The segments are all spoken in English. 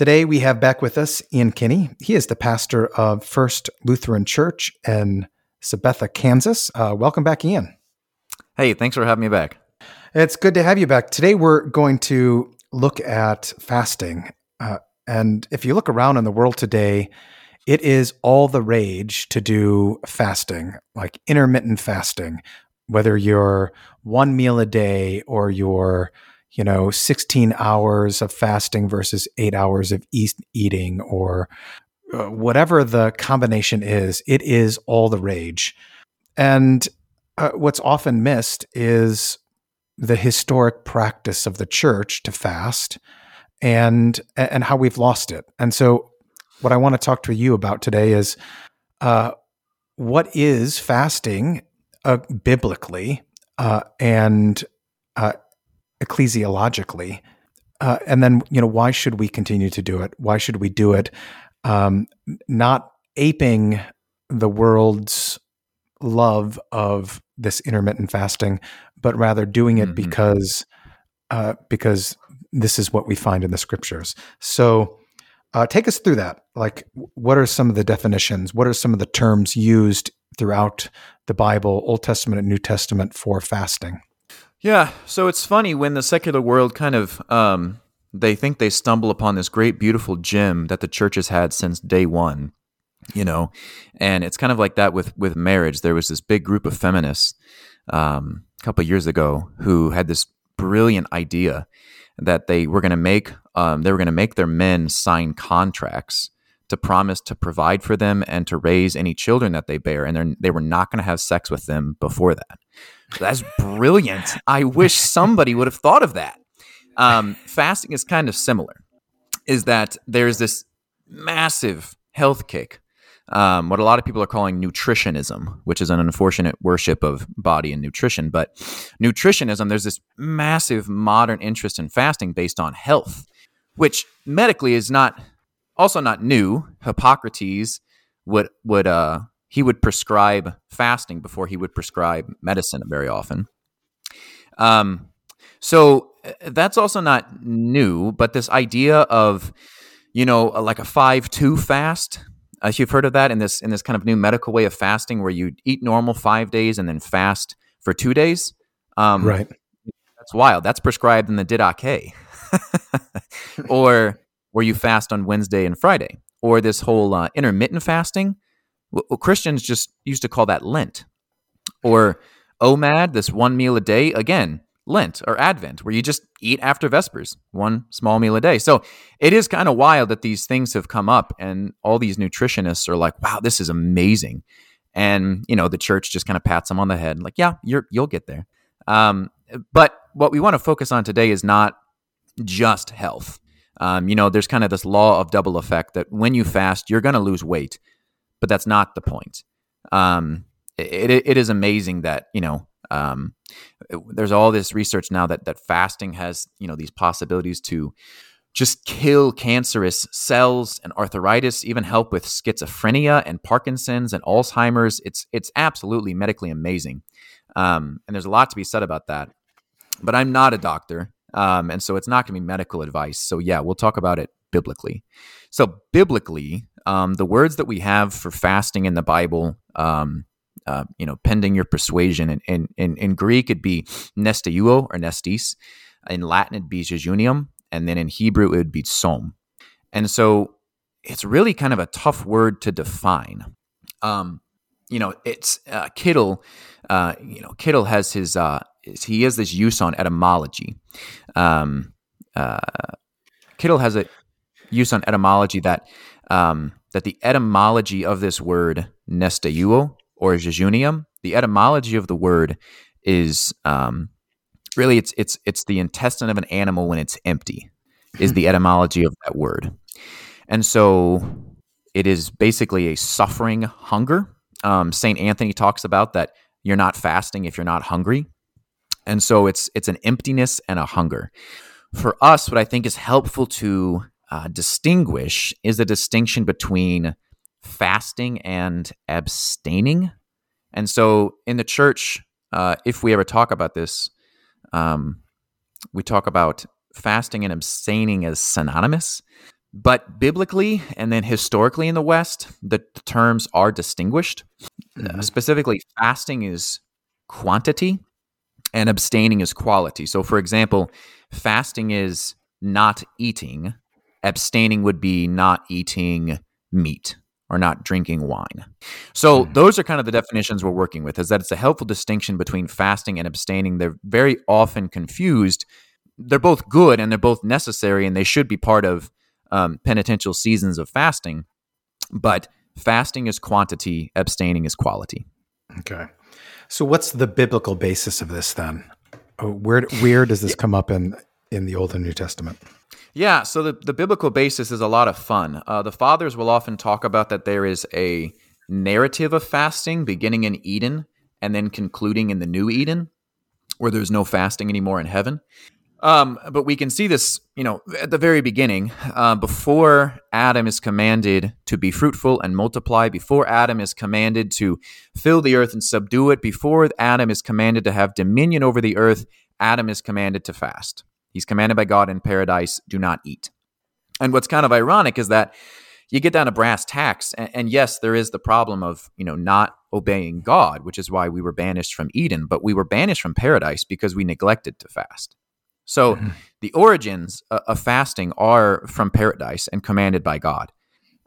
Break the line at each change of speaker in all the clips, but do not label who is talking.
Today we have back with us Ian Kinney. He is the pastor of First Lutheran Church in Sabetha, Kansas. Uh, welcome back, Ian.
Hey, thanks for having me back.
It's good to have you back. Today we're going to look at fasting. Uh, and if you look around in the world today, it is all the rage to do fasting, like intermittent fasting, whether you're one meal a day or you're you know 16 hours of fasting versus eight hours of eating or uh, whatever the combination is it is all the rage. And uh, what's often missed is the historic practice of the church to fast and and how we've lost it. And so what i want to talk to you about today is uh, what is fasting uh, biblically uh, and ecclesiologically. Uh, and then, you know, why should we continue to do it? Why should we do it um, not aping the world's love of this intermittent fasting, but rather doing it mm-hmm. because uh, because this is what we find in the scriptures. So, uh, take us through that. Like, what are some of the definitions? What are some of the terms used throughout the Bible, Old Testament and New Testament, for fasting?
Yeah, so it's funny when the secular world kind of um, they think they stumble upon this great, beautiful gem that the church has had since day one, you know, and it's kind of like that with with marriage. There was this big group of feminists um, a couple years ago who had this brilliant idea that they were going to make um, they were going to make their men sign contracts to promise to provide for them and to raise any children that they bear, and they were not going to have sex with them before that. That's brilliant. I wish somebody would have thought of that. Um, fasting is kind of similar, is that there's this massive health kick, um, what a lot of people are calling nutritionism, which is an unfortunate worship of body and nutrition. But nutritionism, there's this massive modern interest in fasting based on health, which medically is not also not new. Hippocrates would would uh, he would prescribe fasting before he would prescribe medicine very often. Um, so uh, that's also not new, but this idea of, you know, like a five-two fast. Uh, you've heard of that in this in this kind of new medical way of fasting, where you eat normal five days and then fast for two days.
Um, right.
That's wild. That's prescribed in the Didache, or where you fast on Wednesday and Friday, or this whole uh, intermittent fasting well, Christians just used to call that Lent. Or OMAD, this one meal a day, again, Lent or Advent, where you just eat after Vespers, one small meal a day. So it is kind of wild that these things have come up and all these nutritionists are like, wow, this is amazing. And, you know, the church just kind of pats them on the head, like, yeah, you're, you'll get there. Um, but what we want to focus on today is not just health. Um, you know, there's kind of this law of double effect that when you fast, you're going to lose weight but that's not the point. Um, it, it, it is amazing that you know um, there's all this research now that that fasting has you know these possibilities to just kill cancerous cells and arthritis, even help with schizophrenia and Parkinson's and Alzheimer's. It's it's absolutely medically amazing, um, and there's a lot to be said about that. But I'm not a doctor, um, and so it's not going to be medical advice. So yeah, we'll talk about it biblically. So biblically, um, the words that we have for fasting in the Bible, um, uh, you know, pending your persuasion. In, in, in, in Greek, it'd be nesteuo or nestis. In Latin, it'd be jejunium. And then in Hebrew, it would be som. And so it's really kind of a tough word to define. Um, you know, it's uh, Kittel. Uh, you know, Kittel has his uh, he has this use on etymology. Um, uh, Kittel has a use on etymology that um, that the etymology of this word nesteuo or jejunium, the etymology of the word is um, really it's it's it's the intestine of an animal when it's empty. is the etymology of that word. And so it is basically a suffering hunger. Um, St. Anthony talks about that you're not fasting if you're not hungry. And so it's it's an emptiness and a hunger. For us, what I think is helpful to uh, distinguish is the distinction between fasting and abstaining. And so in the church, uh, if we ever talk about this, um, we talk about fasting and abstaining as synonymous. But biblically and then historically in the West, the terms are distinguished. Mm-hmm. Uh, specifically, fasting is quantity and abstaining is quality. So, for example, fasting is not eating, abstaining would be not eating meat or not drinking wine. So mm-hmm. those are kind of the definitions we're working with is that it's a helpful distinction between fasting and abstaining. They're very often confused. They're both good and they're both necessary and they should be part of um, penitential seasons of fasting. But fasting is quantity, abstaining is quality.
Okay. So what's the biblical basis of this then? Oh, where where does this come up in in the Old and New Testament?
Yeah, so the, the biblical basis is a lot of fun. Uh, the fathers will often talk about that there is a narrative of fasting beginning in Eden and then concluding in the new Eden, where there's no fasting anymore in heaven. Um, but we can see this, you know, at the very beginning, uh, before Adam is commanded to be fruitful and multiply, before Adam is commanded to fill the earth and subdue it, before Adam is commanded to have dominion over the earth, Adam is commanded to fast. He's commanded by God in paradise, do not eat. And what's kind of ironic is that you get down to brass tacks, and, and, yes, there is the problem of you know not obeying God, which is why we were banished from Eden, but we were banished from paradise because we neglected to fast. So mm-hmm. the origins of fasting are from paradise and commanded by God.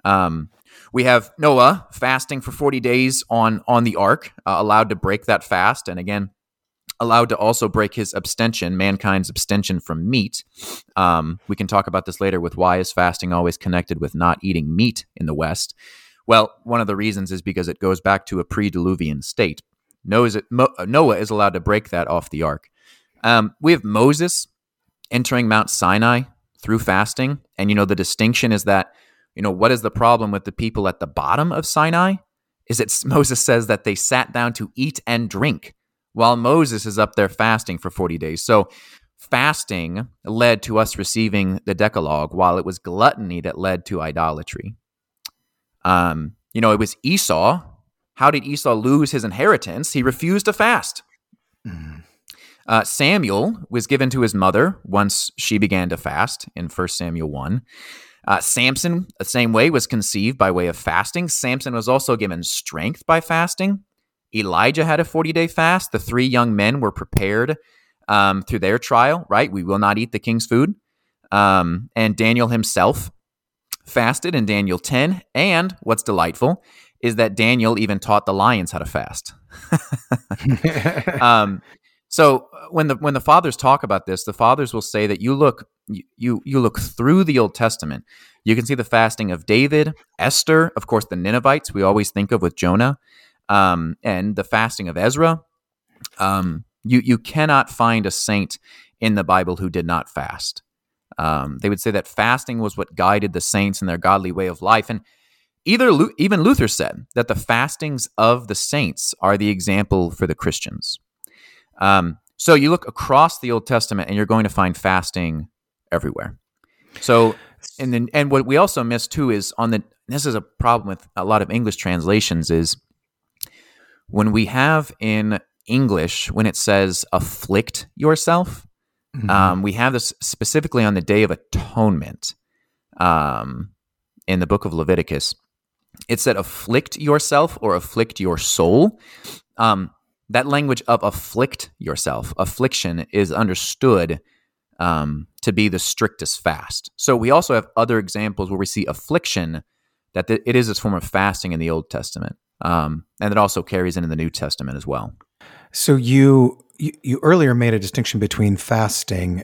Um, we have Noah fasting for 40 days on on the ark, uh, allowed to break that fast, and again, allowed to also break his abstention, mankind's abstention from meat. Um, we can talk about this later with why is fasting always connected with not eating meat in the West. Well, one of the reasons is because it goes back to a pre-Diluvian state. Noah is allowed to break that off the ark. Um, we have Moses entering Mount Sinai through fasting, and you know the distinction is that you know what is the problem with the people at the bottom of Sinai? Is it Moses says that they sat down to eat and drink while Moses is up there fasting for 40 days. So fasting led to us receiving the Decalogue, while it was gluttony that led to idolatry. Um, you know, it was Esau. How did Esau lose his inheritance? He refused to fast. Mm-hmm. Uh, Samuel was given to his mother once she began to fast in 1 Samuel 1. Uh, Samson, the same way, was conceived by way of fasting. Samson was also given strength by fasting. Elijah had a 40 day fast. The three young men were prepared um, through their trial, right? We will not eat the king's food. Um, and Daniel himself fasted in Daniel 10. And what's delightful is that Daniel even taught the lions how to fast. um, so uh, when the when the fathers talk about this, the fathers will say that you look you you look through the Old Testament. You can see the fasting of David, Esther, of course, the Ninevites we always think of with Jonah um, and the fasting of Ezra. Um, you you cannot find a saint in the Bible who did not fast. Um, they would say that fasting was what guided the saints in their godly way of life, and either even Luther said that the fastings of the saints are the example for the Christians. Um, so you look across the Old Testament, and you're going to find fasting everywhere. So, and then, and what we also miss too is on the. This is a problem with a lot of English translations is when we have in English, when it says afflict yourself, mm-hmm. um, we have this specifically on the Day of Atonement um, in the book of Leviticus. It said afflict yourself or afflict your soul. Um, that language of afflict yourself, affliction, is understood um, to be the strictest fast. So we also have other examples where we see affliction that it is a form of fasting in the Old Testament um, and it also carries into the New Testament as well.
So you you, you earlier made a distinction between fasting,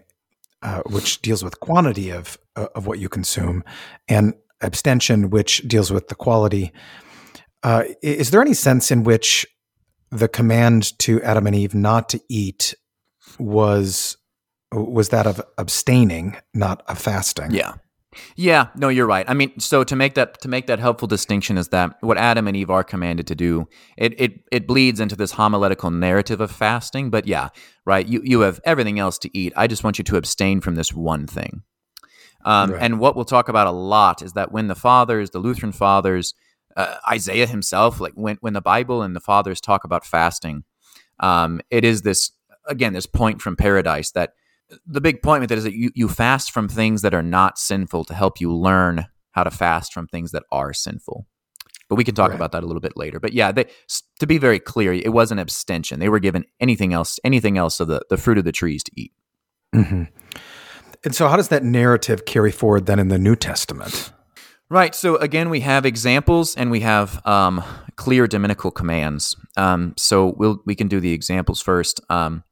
uh, which deals with quantity of uh, of what you consume, and abstention, which deals with the quality. Uh, is there any sense in which the command to Adam and Eve not to eat was was that of abstaining, not of fasting.
Yeah. Yeah, no, you're right. I mean, so to make that to make that helpful distinction is that what Adam and Eve are commanded to do, it it it bleeds into this homiletical narrative of fasting. But yeah, right. You you have everything else to eat. I just want you to abstain from this one thing. Um, right. And what we'll talk about a lot is that when the fathers, the Lutheran fathers, uh, Isaiah himself, like when when the Bible and the fathers talk about fasting, um, it is this again this point from paradise that the big point with it is that you, you fast from things that are not sinful to help you learn how to fast from things that are sinful. But we can talk right. about that a little bit later. But yeah, they, to be very clear, it was an abstention. They were given anything else, anything else of the, the fruit of the trees to eat.
Mm-hmm. And so, how does that narrative carry forward then in the New Testament?
Right. So again, we have examples and we have um, clear dominical commands. Um, so we'll we can do the examples first. Um,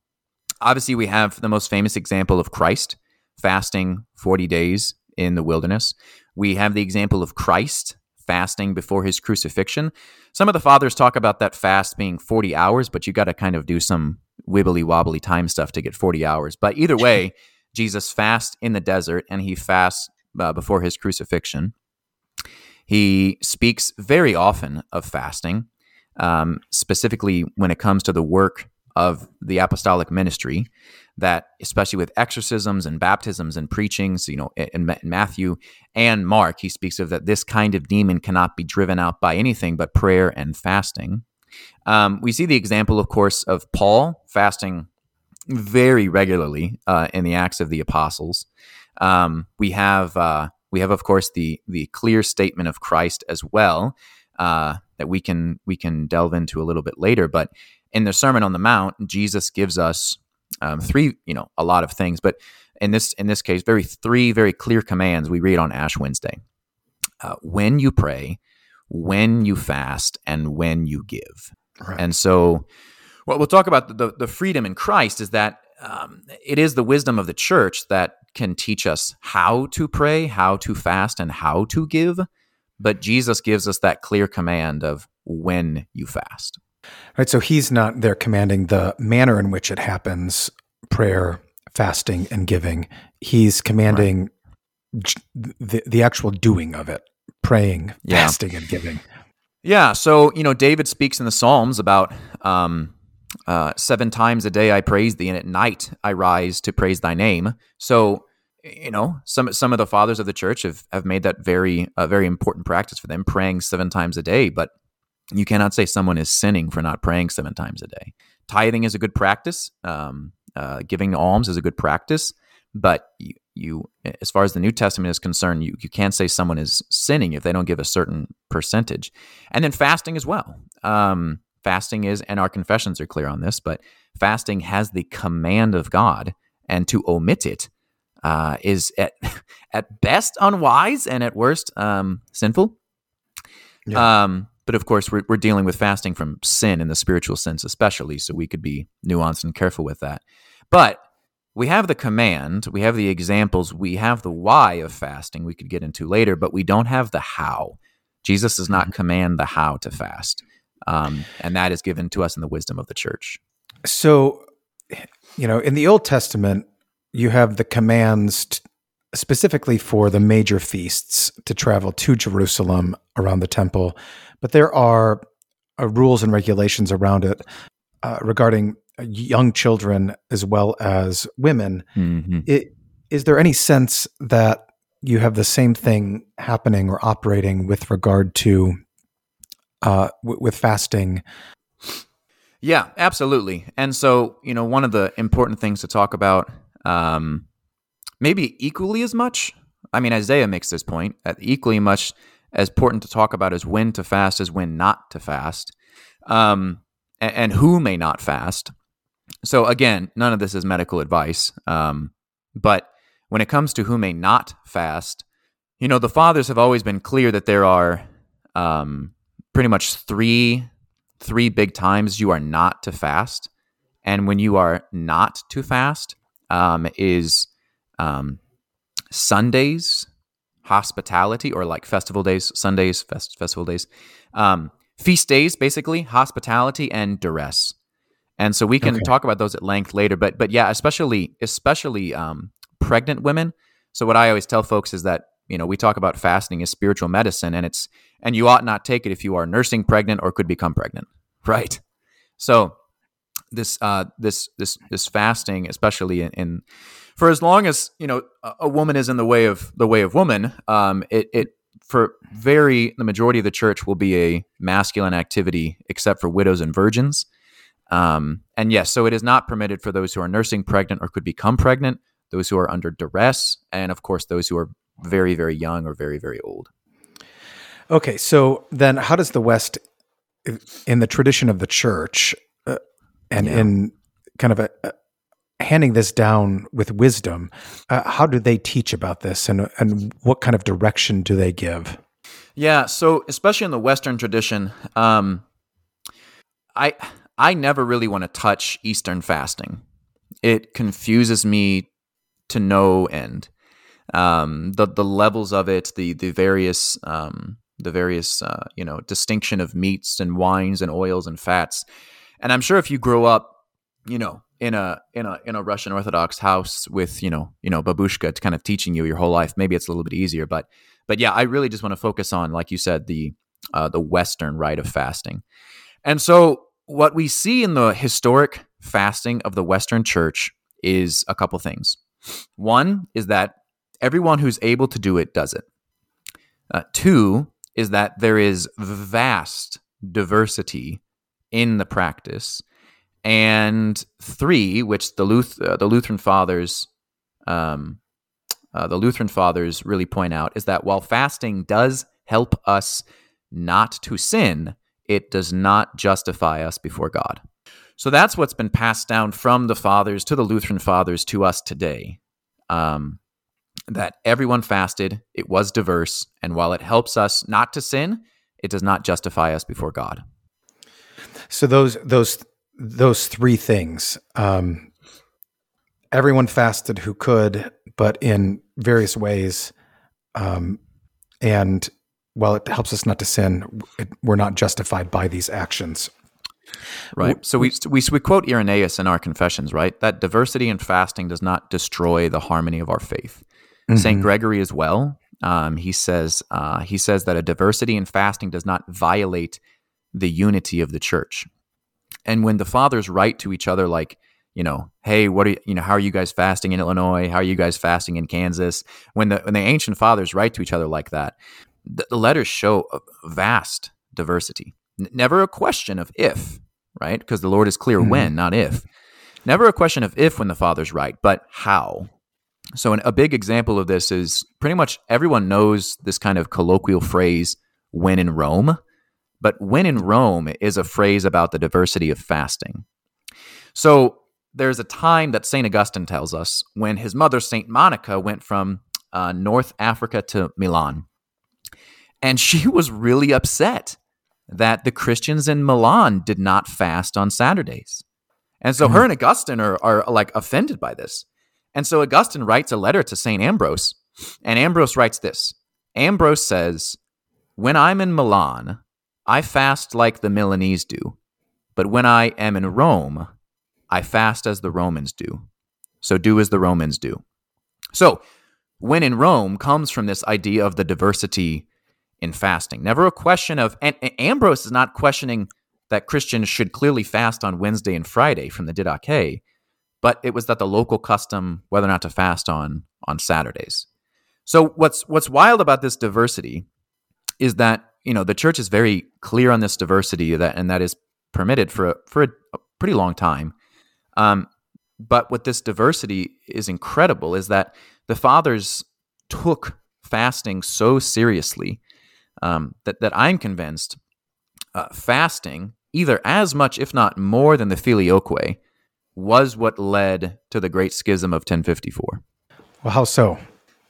obviously, we have the most famous example of Christ fasting forty days in the wilderness. We have the example of Christ fasting before his crucifixion. Some of the fathers talk about that fast being forty hours, but you got to kind of do some wibbly wobbly time stuff to get forty hours. But either way, Jesus fasts in the desert and he fasts uh, before his crucifixion. He speaks very often of fasting, um, specifically when it comes to the work of the apostolic ministry. That, especially with exorcisms and baptisms and preachings, you know, in, in Matthew and Mark, he speaks of that this kind of demon cannot be driven out by anything but prayer and fasting. Um, we see the example, of course, of Paul fasting very regularly uh, in the Acts of the Apostles. Um, we have uh, we have, of course, the the clear statement of Christ as well uh, that we can we can delve into a little bit later. But in the Sermon on the Mount, Jesus gives us um, three, you know, a lot of things. But in this in this case, very three very clear commands we read on Ash Wednesday: uh, when you pray, when you fast, and when you give. Right. And so, what we'll talk about the the freedom in Christ is that um, it is the wisdom of the church that can teach us how to pray, how to fast, and how to give. But Jesus gives us that clear command of when you fast.
Right. So he's not there commanding the manner in which it happens prayer, fasting, and giving. He's commanding right. the, the actual doing of it praying, yeah. fasting, and giving.
Yeah. So, you know, David speaks in the Psalms about um, uh, seven times a day I praise thee, and at night I rise to praise thy name. So, you know, some some of the fathers of the church have, have made that very a very important practice for them, praying seven times a day. But you cannot say someone is sinning for not praying seven times a day. Tithing is a good practice. Um, uh, giving alms is a good practice. But you, you, as far as the New Testament is concerned, you, you can't say someone is sinning if they don't give a certain percentage. And then fasting as well. Um, fasting is, and our confessions are clear on this, but fasting has the command of God, and to omit it uh, is at at best unwise and at worst um, sinful. Yeah. Um, but of course, we're, we're dealing with fasting from sin in the spiritual sense, especially, so we could be nuanced and careful with that. But we have the command, we have the examples, we have the why of fasting we could get into later, but we don't have the how. Jesus does not mm-hmm. command the how to fast. Um, and that is given to us in the wisdom of the church.
So, you know, in the Old Testament, you have the commands t- specifically for the major feasts to travel to Jerusalem around the temple, but there are uh, rules and regulations around it uh, regarding young children as well as women. Mm-hmm. It, is there any sense that you have the same thing happening or operating with regard to uh, w- with fasting.
Yeah, absolutely. And so, you know, one of the important things to talk about, um, maybe equally as much. I mean, Isaiah makes this point. Uh, equally much as important to talk about is when to fast as when not to fast, um, and, and, who may not fast. So again, none of this is medical advice, um, but when it comes to who may not fast, you know, the fathers have always been clear that there are um, pretty much three three big times you are not to fast, and when you are not to fast um, is um, Sundays, hospitality, or like festival days, Sundays, fest, festival days, um, feast days, basically hospitality and duress. And so we can
Okay.
talk about those at length later. But but yeah, especially especially um, pregnant women. So what I always tell folks is that you know we talk about fasting as spiritual medicine, and it's and you ought not take it if you are nursing pregnant or could become pregnant, right? So this uh, this this this fasting, especially in, in for as long as you know a, woman is in the way of the way of woman, um, it it for very the majority of the church will be a masculine activity, except for widows and virgins. Um, and yes, so it is not permitted for those who are nursing pregnant or could become pregnant, those who are under duress, and of course those who are very very young or very very old.
Okay, so then how does the West, in the tradition of the church, uh, and
Yeah.
in kind of a, a handing this down with wisdom, uh, how do they teach about this, and and what kind of direction do they give?
Yeah, so especially in the Western tradition, um, I I never really want to touch Eastern fasting. It confuses me to no end. Um, the the levels of it, the the various um, the various uh, you know distinction of meats and wines and oils and fats, and I'm sure if you grow up, you know, in a in a in a Russian Orthodox house with you know you know babushka kind of teaching you your whole life, maybe it's a little bit easier, but but yeah, I really just want to focus on, like you said, the uh, the Western rite of fasting. And so, what we see in the historic fasting of the Western Church is a couple things. One is that everyone who's able to do it does it. Uh, two is that there is vast diversity in the practice, and three, which the Luth- uh, the Lutheran fathers um, uh, the Lutheran fathers really point out is that while fasting does help us not to sin, it does not justify us before God. So that's what's been passed down from the fathers to the Lutheran fathers to us today. Um, that everyone fasted, it was diverse, and while it helps us not to sin, it does not justify us before God.
So those those those three things. Um, everyone fasted who could, but in various ways. Um, and while it helps us not to sin, it, we're not justified by these actions.
Right. So we, we we quote Irenaeus in our confessions, right? That diversity in fasting does not destroy the harmony of our faith. Saint Gregory as well. Um, he says uh, he says that a diversity in fasting does not violate the unity of the church. And when the fathers write to each other, like you know, hey, what are you, you know, how are you guys fasting in Illinois? How are you guys fasting in Kansas? When the when the ancient fathers write to each other like that, the, the letters show a vast diversity. N- never a question of if, right? Because the Lord is clear
Mhm.
when, not if. Never a question of if when the fathers write, but how. So, an, a big example of this is pretty much everyone knows this kind of colloquial phrase, when in Rome. But when in Rome is a phrase about the diversity of fasting. So, there's a time that St. Augustine tells us when his mother, St. Monica, went from uh, North Africa to Milan. And she was really upset that the Christians in Milan did not fast on Saturdays. And so her and Augustine are, are like offended by this. And so Augustine writes a letter to St. Ambrose, and Ambrose writes this Ambrose says, When I'm in Milan, I fast like the Milanese do, but when I am in Rome, I fast as the Romans do. So do as the Romans do. So, when in Rome comes from this idea of the diversity in fasting. Never a question of, and, and Ambrose is not questioning that Christians should clearly fast on Wednesday and Friday from the Didache, but it was that the local custom whether or not to fast on on Saturdays. So what's what's wild about this diversity is that you know the church is very clear on this diversity that and that is permitted for a, for a, a pretty long time. Um, but what this diversity is incredible is that the fathers took fasting so seriously um, that that I'm convinced uh, fasting either as much, if not more, than the filioque was what led to the Great Schism of 1054.
Well, how so?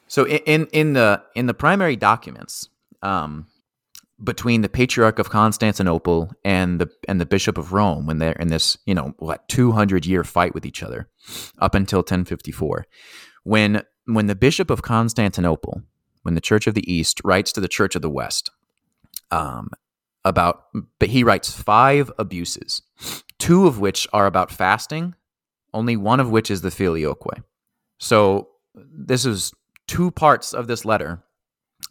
So in in, the in the primary documents um, between the Patriarch of Constantinople and the and the Bishop of Rome, when they're in this you know what 200 year fight with each other up until 1054, when when the Bishop of Constantinople, when the Church of the East writes to the Church of the West, um, about but he writes five abuses two of which are about fasting, only one of which is the filioque. So this is two parts of this letter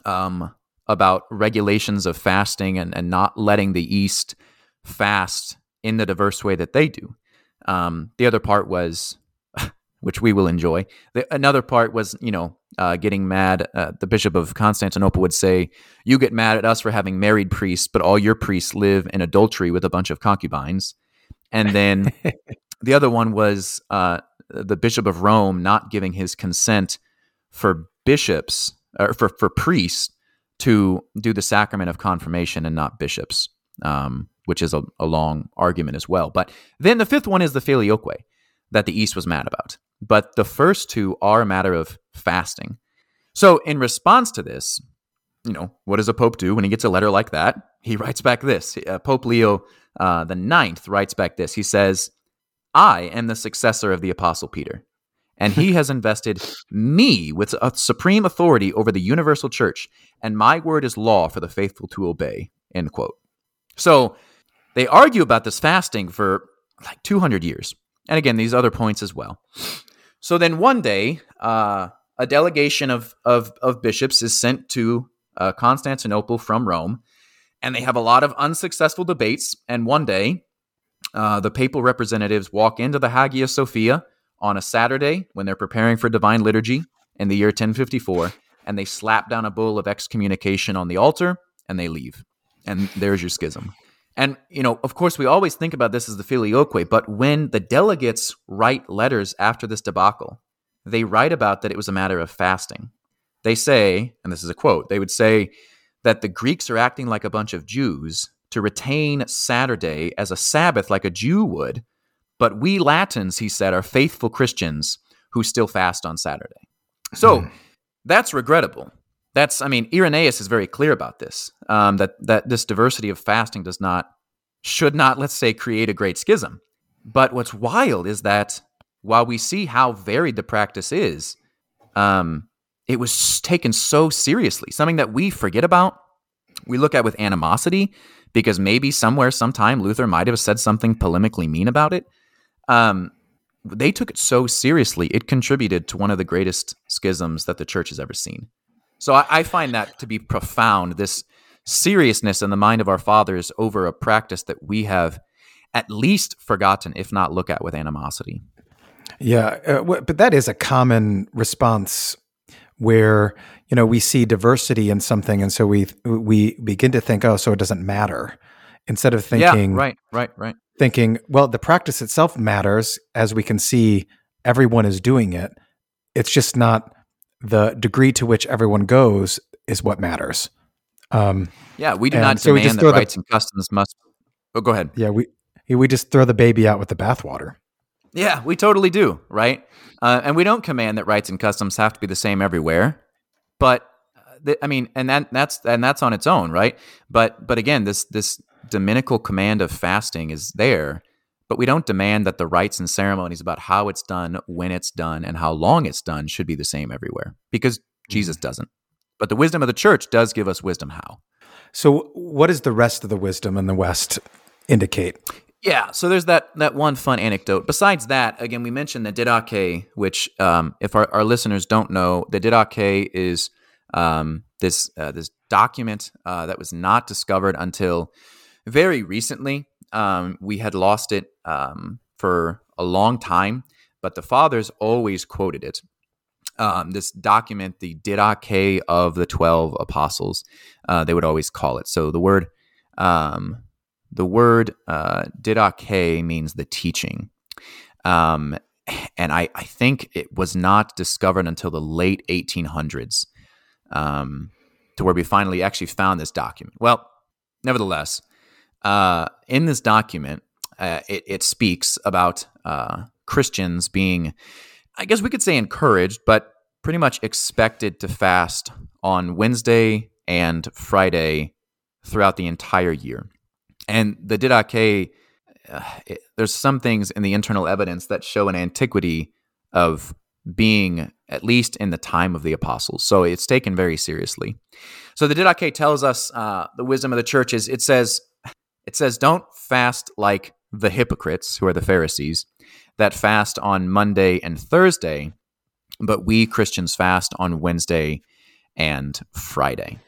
um, about regulations of fasting and, and not letting the East fast in the diverse way that they do. Um, the other part was, which we will enjoy. The, another part was, you know, uh, getting mad. Uh, the Bishop of Constantinople would say, "You get mad at us for having married priests, but all your priests live in adultery with a bunch of concubines." And then the other one was uh, the Bishop of Rome not giving his consent for bishops or for for priests to do the sacrament of confirmation and not bishops, um, which is a, a, long argument as well. But then the fifth one is the filioque that the East was mad about. But the first two are a matter of fasting. So in response to this, you know, what does a pope do when he gets a letter like that? He writes back this. Uh, pope Leo uh, the ninth writes back this. He says, "I am the successor of the apostle Peter." and he has invested me with a supreme authority over the universal church, and my word is law for the faithful to obey. End quote. So they argue about this fasting for like 200 years. And again, these other points as well. So then one day, uh, a delegation of, of, of, bishops is sent to uh, Constantinople from Rome, and they have a lot of unsuccessful debates. And one day, uh, the papal representatives walk into the Hagia Sophia on a Saturday when they're preparing for divine liturgy in the year 1054, and they slap down a bull of excommunication on the altar and they leave. And there's your schism. And, you know, of course, we always think about this as the filioque, but when the delegates write letters after this debacle, they write about that it was a matter of fasting. They say, and this is a quote, they would say that the Greeks are acting like a bunch of Jews to retain Saturday as a Sabbath like a Jew would, but we Latins, he said, are faithful Christians who still fast on Saturday. So mm. that's regrettable. That's, I mean, Irenaeus is very clear about this. Um, that that this diversity of fasting does not, should not, let's say, create a great schism. But what's wild is that while we see how varied the practice is, um, it was taken so seriously. Something that we forget about, we look at with animosity because maybe somewhere, sometime, Luther might have said something polemically mean about it. Um, they took it so seriously, it contributed to one of the greatest schisms that the church has ever seen. So I, I find that to be profound. This seriousness in the mind of our fathers over a practice that we have at least forgotten, if not look at with animosity.
Yeah, uh, but that is a common response where you know we see diversity in something, and so we we begin to think, oh, so it doesn't matter, instead of thinking,
yeah, right, right, right
thinking, well, the practice itself matters as we can see everyone is doing it. It's just not the degree to which everyone goes is what matters.
Um, yeah, we do not so demand that rites the, and customs must. Oh, go ahead.
Yeah, we we just throw the baby out with the bathwater.
Yeah, we totally do, right? Uh, and we don't command that rites and customs have to be the same everywhere. But uh, I mean, and that that's and that's on its own, right? But but again, this this dominical command of fasting is there, but we don't demand that the rites and ceremonies about how it's done, when it's done, and how long it's done should be the same everywhere because Jesus mm-hmm. doesn't. But the wisdom of the church does give us wisdom how.
So, what does the rest of the wisdom in the West indicate?
Yeah, so there's that that one fun anecdote. Besides that, again, we mentioned the Didache, which, um, if our, our listeners don't know, the Didache is um, this uh, this document uh, that was not discovered until very recently. Um, we had lost it um, for a long time, but the fathers always quoted it. Um, this document, the Didache of the Twelve Apostles, uh, they would always call it. So the word, um, the word uh, Didache means the teaching, um, and I, I, think it was not discovered until the late 1800s, um, to where we finally actually found this document. Well, nevertheless, uh, in this document, uh, it, it, speaks about uh, Christians being, I guess we could say, encouraged, but pretty much expected to fast on Wednesday and Friday throughout the entire year. And the Didache, uh, it, there's some things in the internal evidence that show an antiquity of being at least in the time of the apostles. So it's taken very seriously. So the Didache tells us uh, the wisdom of the church is it says it says, don't fast like the hypocrites, who are the Pharisees, that fast on Monday and Thursday, but we Christians fast on Wednesday and Friday.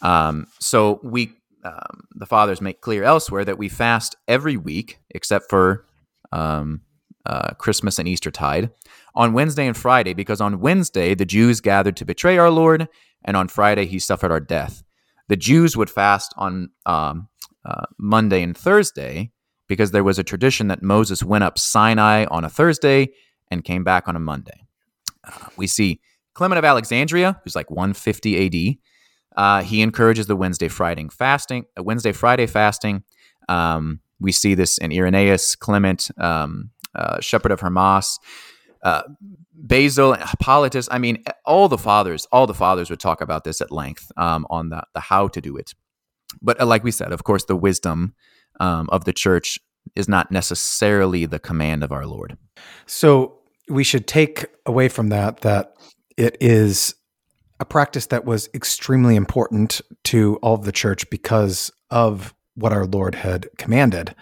Um, so we, um, the fathers make clear elsewhere that we fast every week except for um, uh, Christmas and Eastertide on Wednesday and Friday, because on Wednesday the Jews gathered to betray our Lord, and on Friday he suffered our death. The Jews would fast on um, uh, Monday and Thursday because there was a tradition that Moses went up Sinai on a Thursday and came back on a Monday. Uh, we see Clement of Alexandria, who's like 150 AD. Uh, he encourages the Wednesday Friday fasting, uh, Wednesday Friday fasting. Um, we see this in Irenaeus, Clement, um, uh, Shepherd of Hermas, uh, Basil, Hippolytus. I mean, all the fathers, all the fathers would talk about this at length um, on the the how to do it. But uh, like we said, of course, the wisdom um, of the church is not necessarily the command of our Lord.
So we should take away from that that it is a practice that was extremely important to all of the church because of what our Lord had commanded.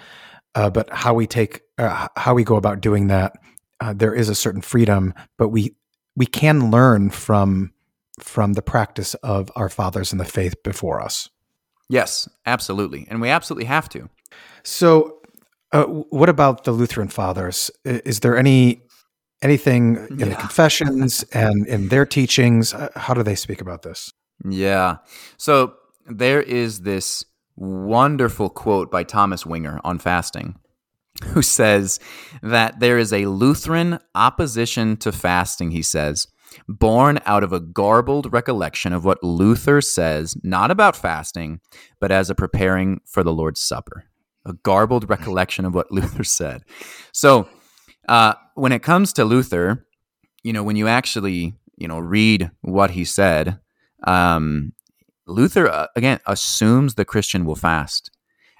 Uh, but how we take, uh, how we go about doing that, uh, there is a certain freedom, but we we can learn from from the practice of our fathers in the faith before us.
Yes, absolutely, and we absolutely have to.
So, uh, what about the Lutheran fathers? Is there any anything in yeah. the confessions and in their teachings? Uh, how do they speak about this?
Yeah. So there is this wonderful quote by Thomas Winger on fasting, who says that there is a Lutheran opposition to fasting, he says, born out of a garbled recollection of what Luther says, not about fasting, but as a preparing for the Lord's Supper. A garbled recollection of what Luther said. So, uh, when it comes to Luther, you know, when you actually, you know, read what he said, um, Luther uh, again assumes the Christian will fast,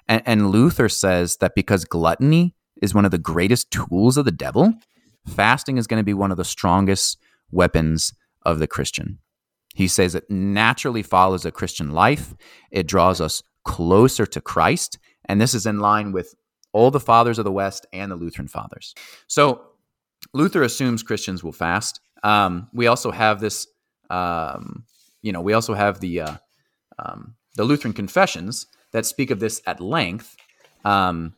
and, and Luther says that because gluttony is one of the greatest tools of the devil, fasting is going to be one of the strongest weapons of the Christian. He says it naturally follows a Christian life. It draws us closer to Christ. And this is in line with all the fathers of the West and the Lutheran fathers. So Luther assumes Christians will fast. Um, we also have this, um, you know, we also have the uh, um, the Lutheran confessions that speak of this at length, um,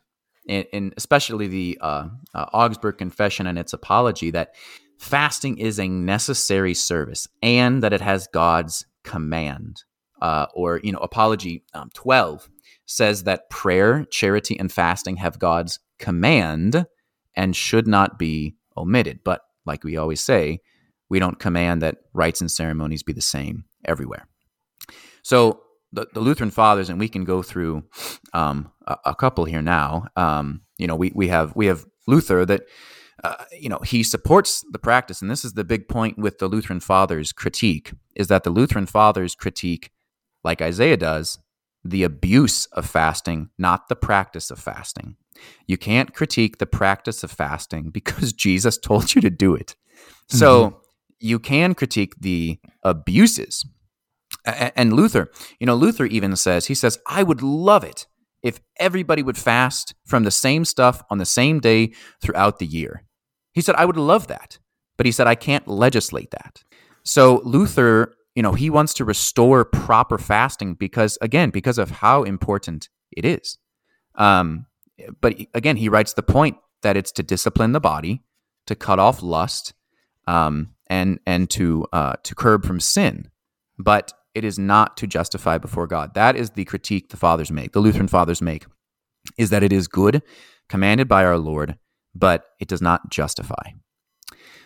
and, and, especially the uh, uh, Augsburg Confession and its apology that fasting is a necessary service and that it has God's command. Uh, or you know, apology um, twelve says that prayer, charity, and fasting have God's command and should not be omitted. But like we always say, we don't command that rites and ceremonies be the same everywhere. So the, the Lutheran fathers, and we can go through um, a, a, couple here now. Um, you know, we, we have we have Luther that uh, you know he supports the practice, and this is the big point with the Lutheran fathers' critique is that the Lutheran fathers critique, like Isaiah does, the abuse of fasting, not the practice of fasting. You can't critique the practice of fasting because Jesus told you to do it. So mm-hmm. you can critique the abuses. And Luther, you know, Luther even says, he says, I would love it if everybody would fast from the same stuff on the same day throughout the year. He said, I would love that. But he said, I can't legislate that. So Luther you know, he wants to restore proper fasting because, again, because of how important it is. Um, but again, he writes the point that it's to discipline the body, to cut off lust, um, and and to uh, to curb from sin. But it is not to justify before God. That is the critique the fathers make, the Lutheran fathers make, is that it is good, commanded by our Lord, but it does not justify.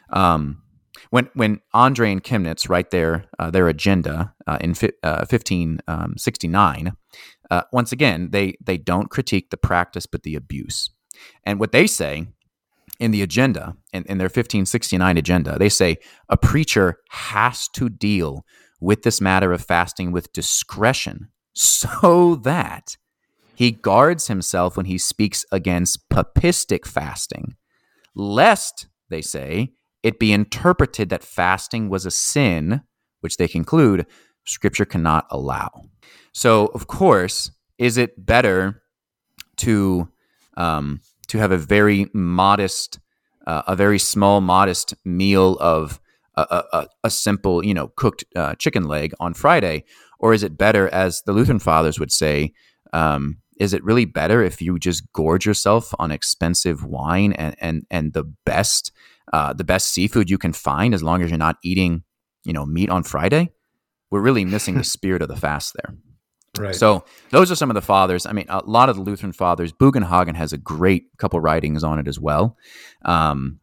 Um, when when Andreae and Chemnitz write their uh, their agenda uh, in fi- uh, 1569, um, uh, once again they they don't critique the practice but the abuse. And what they say in the agenda, in, in their 1569 agenda, they say a preacher has to deal with this matter of fasting with discretion so that he guards himself when he speaks against papistic fasting, lest, they say, it be interpreted that fasting was a sin, which they conclude scripture cannot allow. So, of course, is it better to um, to have a very modest, uh, a very small, modest meal of a, a, a simple, you know, cooked uh, chicken leg on Friday, or is it better, as the Lutheran fathers would say, um, is it really better if you just gorge yourself on expensive wine and and and the best uh, the best seafood you can find as long as you're not eating you know meat on Friday? We're really missing the spirit of the fast there.
Right.
So those are some of the fathers. I mean, a lot of the Lutheran fathers. Bugenhagen has a great couple writings on it as well, um,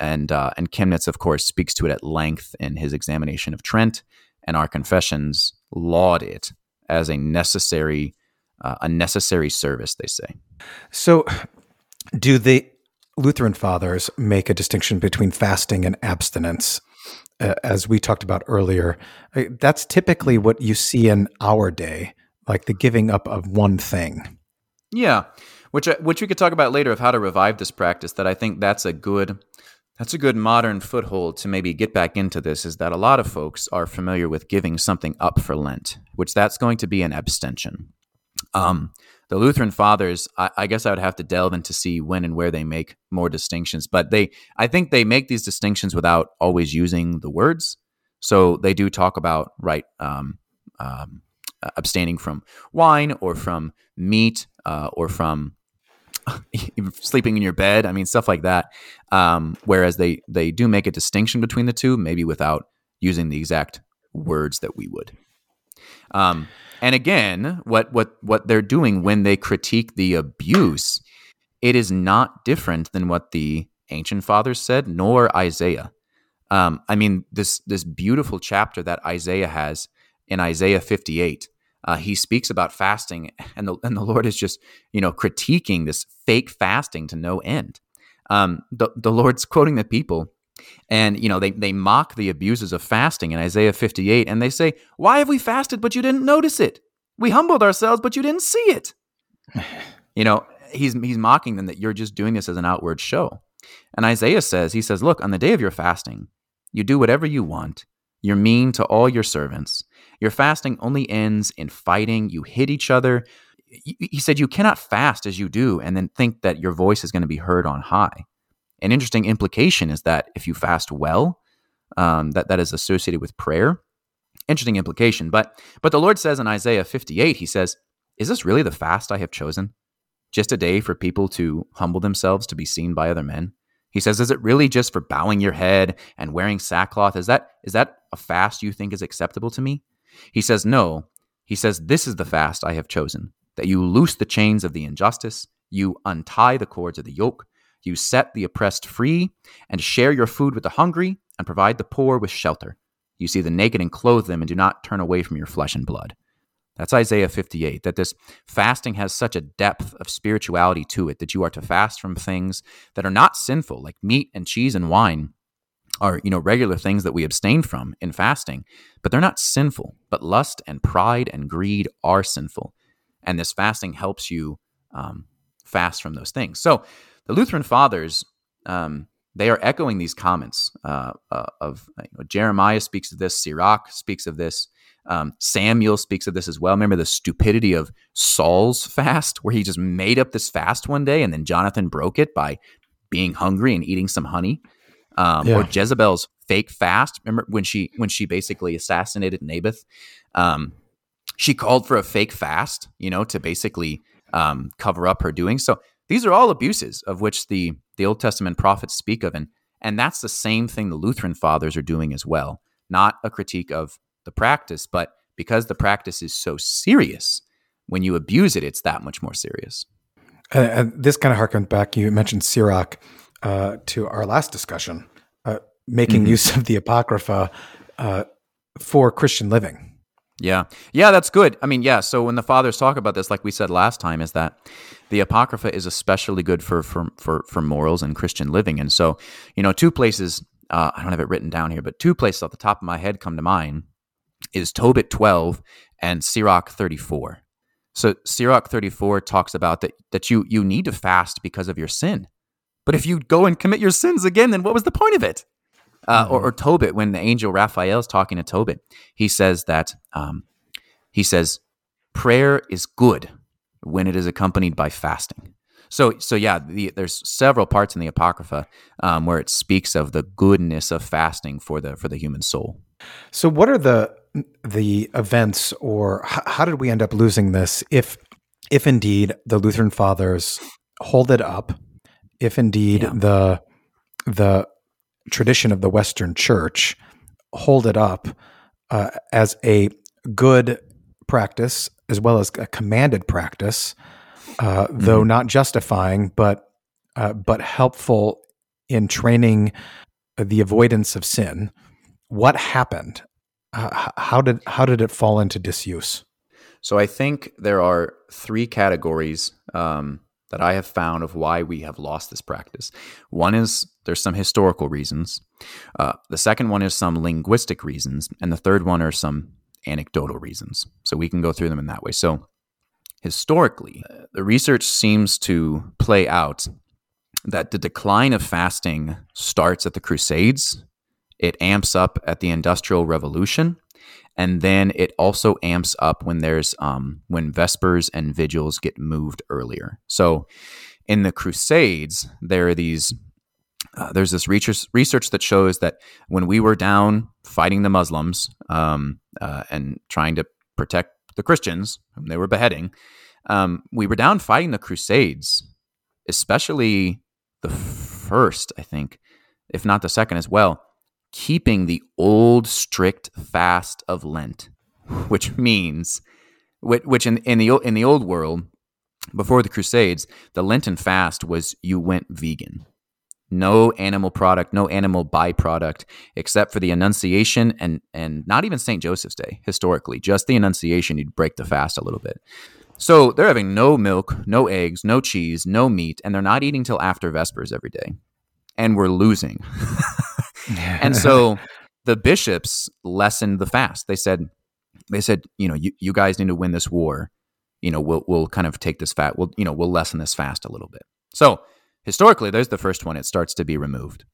and uh, and Chemnitz, of course, speaks to it at length in his examination of Trent, and our confessions laud it as a necessary uh, a necessary service. They say.
So, do the Lutheran fathers make a distinction between fasting and abstinence? Uh, as we talked about earlier, uh, that's typically what you see in our day like the giving up of one thing.
Yeah, which which we could talk about later of how to revive this practice. That I think that's a good that's a good modern foothold to maybe get back into this. Is that a lot of folks are familiar with giving something up for Lent, which that's going to be an abstention. Um, the Lutheran fathers, I, I, guess I would have to delve into see when and where they make more distinctions, but they, I think they make these distinctions without always using the words. So they do talk about right um, um, abstaining from wine or from meat uh, or from sleeping in your bed. I mean, stuff like that. Um, whereas they they do make a distinction between the two, maybe without using the exact words that we would. Um, and again, what what what they're doing when they critique the abuse, it is not different than what the ancient fathers said, nor Isaiah. Um, I mean, this this beautiful chapter that Isaiah has in Isaiah 58 uh, he speaks about fasting, and the and the Lord is just you know critiquing this fake fasting to no end. Um, the the Lord's quoting the people, and you know they they mock the abuses of fasting in Isaiah 58, and they say, "Why have we fasted, but you didn't notice it? We humbled ourselves, but you didn't see it." you know, he's he's mocking them that you're just doing this as an outward show. And Isaiah says, he says, "Look, on the day of your fasting, you do whatever you want. You're mean to all your servants." Your fasting only ends in fighting. You hit each other. He said, You cannot fast as you do and then think that your voice is going to be heard on high. An interesting implication is that if you fast well, um, that, that is associated with prayer. Interesting implication. But, but the Lord says in Isaiah 58, He says, Is this really the fast I have chosen? Just a day for people to humble themselves to be seen by other men? He says, Is it really just for bowing your head and wearing sackcloth? Is that, is that a fast you think is acceptable to me? He says, No. He says, This is the fast I have chosen, that you loose the chains of the injustice, you untie the cords of the yoke, you set the oppressed free, and share your food with the hungry, and provide the poor with shelter. You see the naked and clothe them, and do not turn away from your flesh and blood. That's Isaiah 58, that this fasting has such a depth of spirituality to it that you are to fast from things that are not sinful, like meat and cheese and wine, are you know regular things that we abstain from in fasting but they're not sinful but lust and pride and greed are sinful and this fasting helps you um, fast from those things so the lutheran fathers um, they are echoing these comments uh, uh, of you know, jeremiah speaks of this sirach speaks of this um, samuel speaks of this as well remember the stupidity of saul's fast where he just made up this fast one day and then jonathan broke it by being hungry and eating some honey um, yeah. or Jezebel's fake fast. Remember when she when she basically assassinated Naboth? Um, she called for a fake fast, you know, to basically um, cover up her doing. So these are all abuses of which the the Old Testament prophets speak of, and and that's the same thing the Lutheran fathers are doing as well. Not a critique of the practice, but because the practice is so serious, when you abuse it, it's that much more serious.
And, and this kind of harkens back. You mentioned Sirach uh, to our last discussion, uh, making mm-hmm. use of the Apocrypha uh, for Christian living.
Yeah. Yeah, that's good. I mean, yeah. So when the fathers talk about this, like we said last time, is that the Apocrypha is especially good for for for, for morals and Christian living. And so, you know, two places uh, I don't have it written down here, but two places off the top of my head come to mind is Tobit 12 and Sirach 34. So Sirach 34 talks about that that you you need to fast because of your sin. But if you go and commit your sins again, then what was the point of it? Uh, mm-hmm. or, or, Tobit, when the angel Raphael is talking to Tobit, he says that um, he says prayer is good when it is accompanied by fasting. So, so yeah, the, there's several parts in the Apocrypha um, where it speaks of the goodness of fasting for the for the human soul.
So, what are the the events, or h- how did we end up losing this? If if indeed the Lutheran Fathers hold it up, if indeed
Yeah.
the the tradition of the Western Church hold it up uh, as a good practice as well as a commanded practice, uh, though not justifying, but uh, but helpful in training the avoidance of sin. What happened? Uh, how did how did it fall into disuse?
So I think there are three categories um, that I have found of why we have lost this practice. One is there's some historical reasons. Uh, the second one is some linguistic reasons, and the third one are some anecdotal reasons. So we can go through them in that way. So historically, uh, the research seems to play out that the decline of fasting starts at the Crusades. It amps up at the Industrial Revolution, and then it also amps up when there's um, when Vespers and Vigils get moved earlier. So, in the Crusades, there are these. Uh, there's this research that shows that when we were down fighting the Muslims um, uh, and trying to protect the Christians whom they were beheading, um, we were down fighting the Crusades, especially the first, I think, if not the second as well, keeping the old strict fast of Lent, which means, which, which in, in the in the old world, before the Crusades, the Lenten fast was you went vegan. No animal product, no animal byproduct, except for the Annunciation and and not even St. Joseph's Day historically. Just the Annunciation, you'd break the fast a little bit. So they're having no milk, no eggs, no cheese, no meat, and they're not eating till after Vespers every day. And we're losing. and so the bishops lessened the fast. They said, they said, you know, you, you guys need to win this war. You know, we'll we'll kind of take this fat. We'll you know we'll lessen this fast a little bit. So historically, there's the first one. It starts to be removed.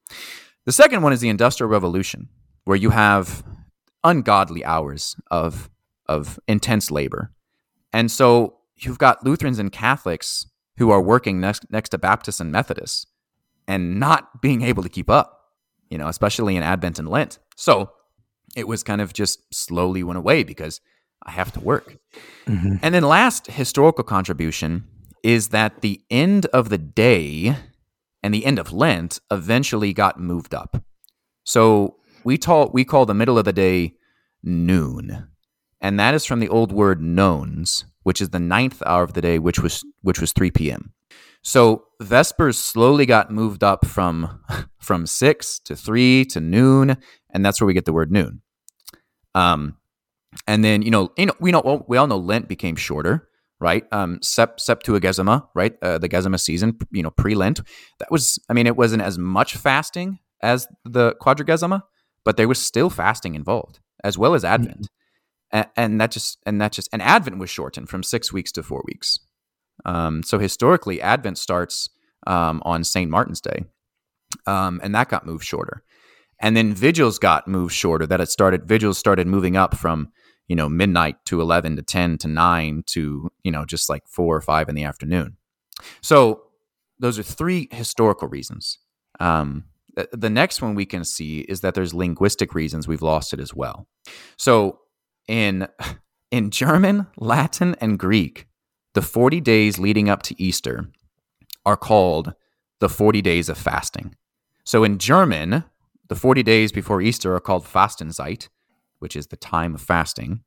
The second one is the Industrial Revolution, where you have ungodly hours of of intense labor, and so you've got Lutherans and Catholics who are working next next to Baptists and Methodists, and not being able to keep up. You know, especially in Advent and Lent. So it was kind of just slowly went away because I have to work.
Mhm.
And then last historical contribution is that the end of the day and the end of Lent eventually got moved up. So we call we call the middle of the day noon. And that is from the old word nones, which is the ninth hour of the day, which was which was 3 p.m. So Vespers slowly got moved up from from six to three to noon, and that's where we get the word noon. Um, and then you know, you know, we know well, we all know Lent became shorter, right? Um, Sept Septuagesima, right? Uh, the Gesima season, you know, pre-Lent. That was, I mean, it wasn't as much fasting as the Quadragesima, but there was still fasting involved, as well as Advent, A- and that just and that just and Advent was shortened from six weeks to four weeks. Um, so historically, Advent starts um, on St. Martin's Day, um, and that got moved shorter. And then vigils got moved shorter. That it started vigils started moving up from you know midnight to eleven to ten to nine to you know just like four or five in the afternoon. So those are three historical reasons. Um, the next one we can see is that there's linguistic reasons we've lost it as well. So in in German, Latin, and Greek, the 40 days leading up to Easter are called the 40 days of fasting. So in German, the 40 days before Easter are called Fastenzeit, which is the time of fasting.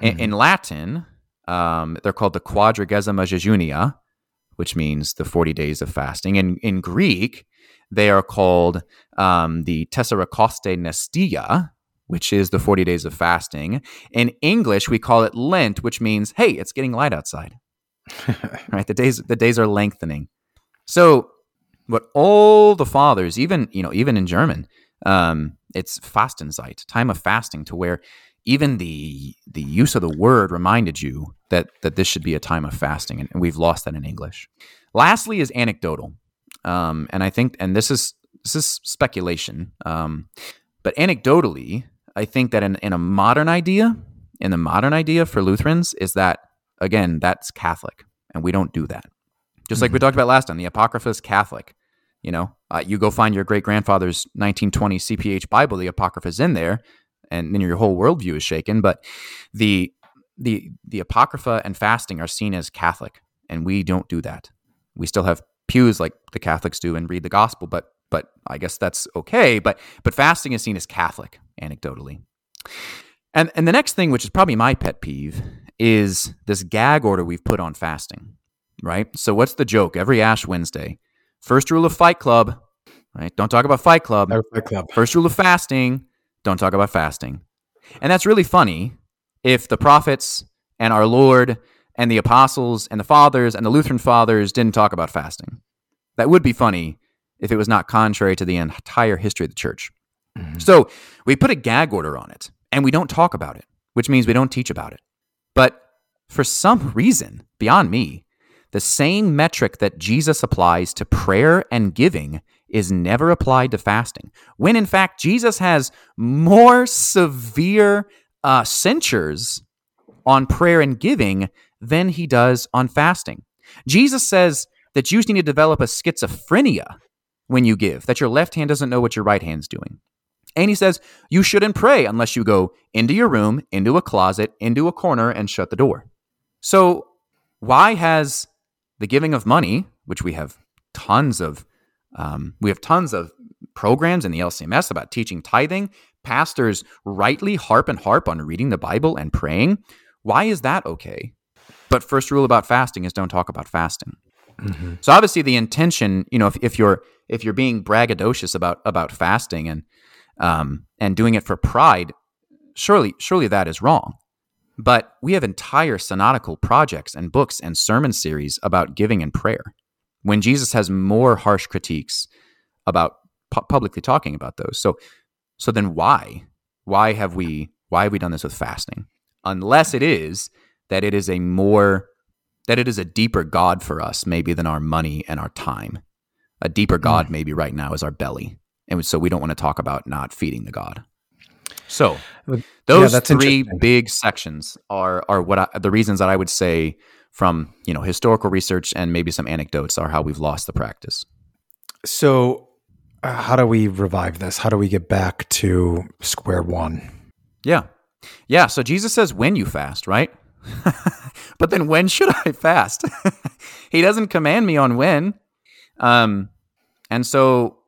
In,
Mhm.
in Latin, um, they're called the Quadragesima Jejunia, which means the 40 days of fasting. And in Greek, they are called um, the Tesseracoste Nestia, which is the 40 days of fasting. In English, we call it Lent, which means, hey, it's getting light outside right the days the days are lengthening so what all the fathers even you know even in german um it's fastenzeit time of fasting to where even the the use of the word reminded you that that this should be a time of fasting and, and we've lost that in english. Lastly is anecdotal um and i think and this is this is speculation um but anecdotally i think that in, in a modern idea in the modern idea for lutherans is that again that's catholic and we don't do that. Just like we talked about last time, the Apocrypha is Catholic. You know, uh, you go find your great grandfather's 1920 CPH Bible, the Apocrypha is in there, and then your whole worldview is shaken. But the the the Apocrypha and fasting are seen as Catholic, and we don't do that. We still have pews like the Catholics do and read the gospel, but but I guess that's okay. But but fasting is seen as Catholic, anecdotally. And and the next thing, which is probably my pet peeve, is this gag order we've put on fasting. Right? So what's the joke? Every Ash Wednesday, first rule of Fight Club, right? Don't talk about Fight Club.
Fight Club.
First rule of fasting, don't talk about fasting. And that's really funny if the prophets and our Lord and the apostles and the fathers and the Lutheran fathers didn't talk about fasting. That would be funny if it was not contrary to the entire history of the church. Mm-hmm. So we put a gag order on it and we don't talk about it, which means we don't teach about it. But for some reason, beyond me, the same metric that Jesus applies to prayer and giving is never applied to fasting. When in fact, Jesus has more severe uh, censures on prayer and giving than he does on fasting. Jesus says that you need to develop a schizophrenia when you give, that your left hand doesn't know what your right hand's doing. And he says you shouldn't pray unless you go into your room, into a closet, into a corner, and shut the door. So, why has the giving of money, which we have tons of, um, we have tons of programs in the LCMS about teaching tithing. Pastors rightly harp and harp on reading the Bible and praying. Why is that okay? But first rule about fasting is don't talk about fasting. Mm-hmm. So obviously the intention, you know, if, if you're if you're being braggadocious about about fasting and um, and doing it for pride, surely surely that is wrong. But we have entire synodical projects and books and sermon series about giving and prayer. When Jesus has more harsh critiques about pu- publicly talking about those, so so then why why have we why have we done this with fasting? Unless it is that it is a more that it is a deeper God for us, maybe than our money and our time. A deeper God, mm. maybe right now, is our belly. And so we don't want to talk about not feeding the God. So those yeah, three big sections are are what I, the reasons that I would say from you know historical research and maybe some anecdotes are how we've lost the practice.
So uh, how do we revive this? How do we get back to square one?
Yeah. Yeah, so Jesus says when you fast, right? but then when should I fast? he doesn't command me on when. Um, and so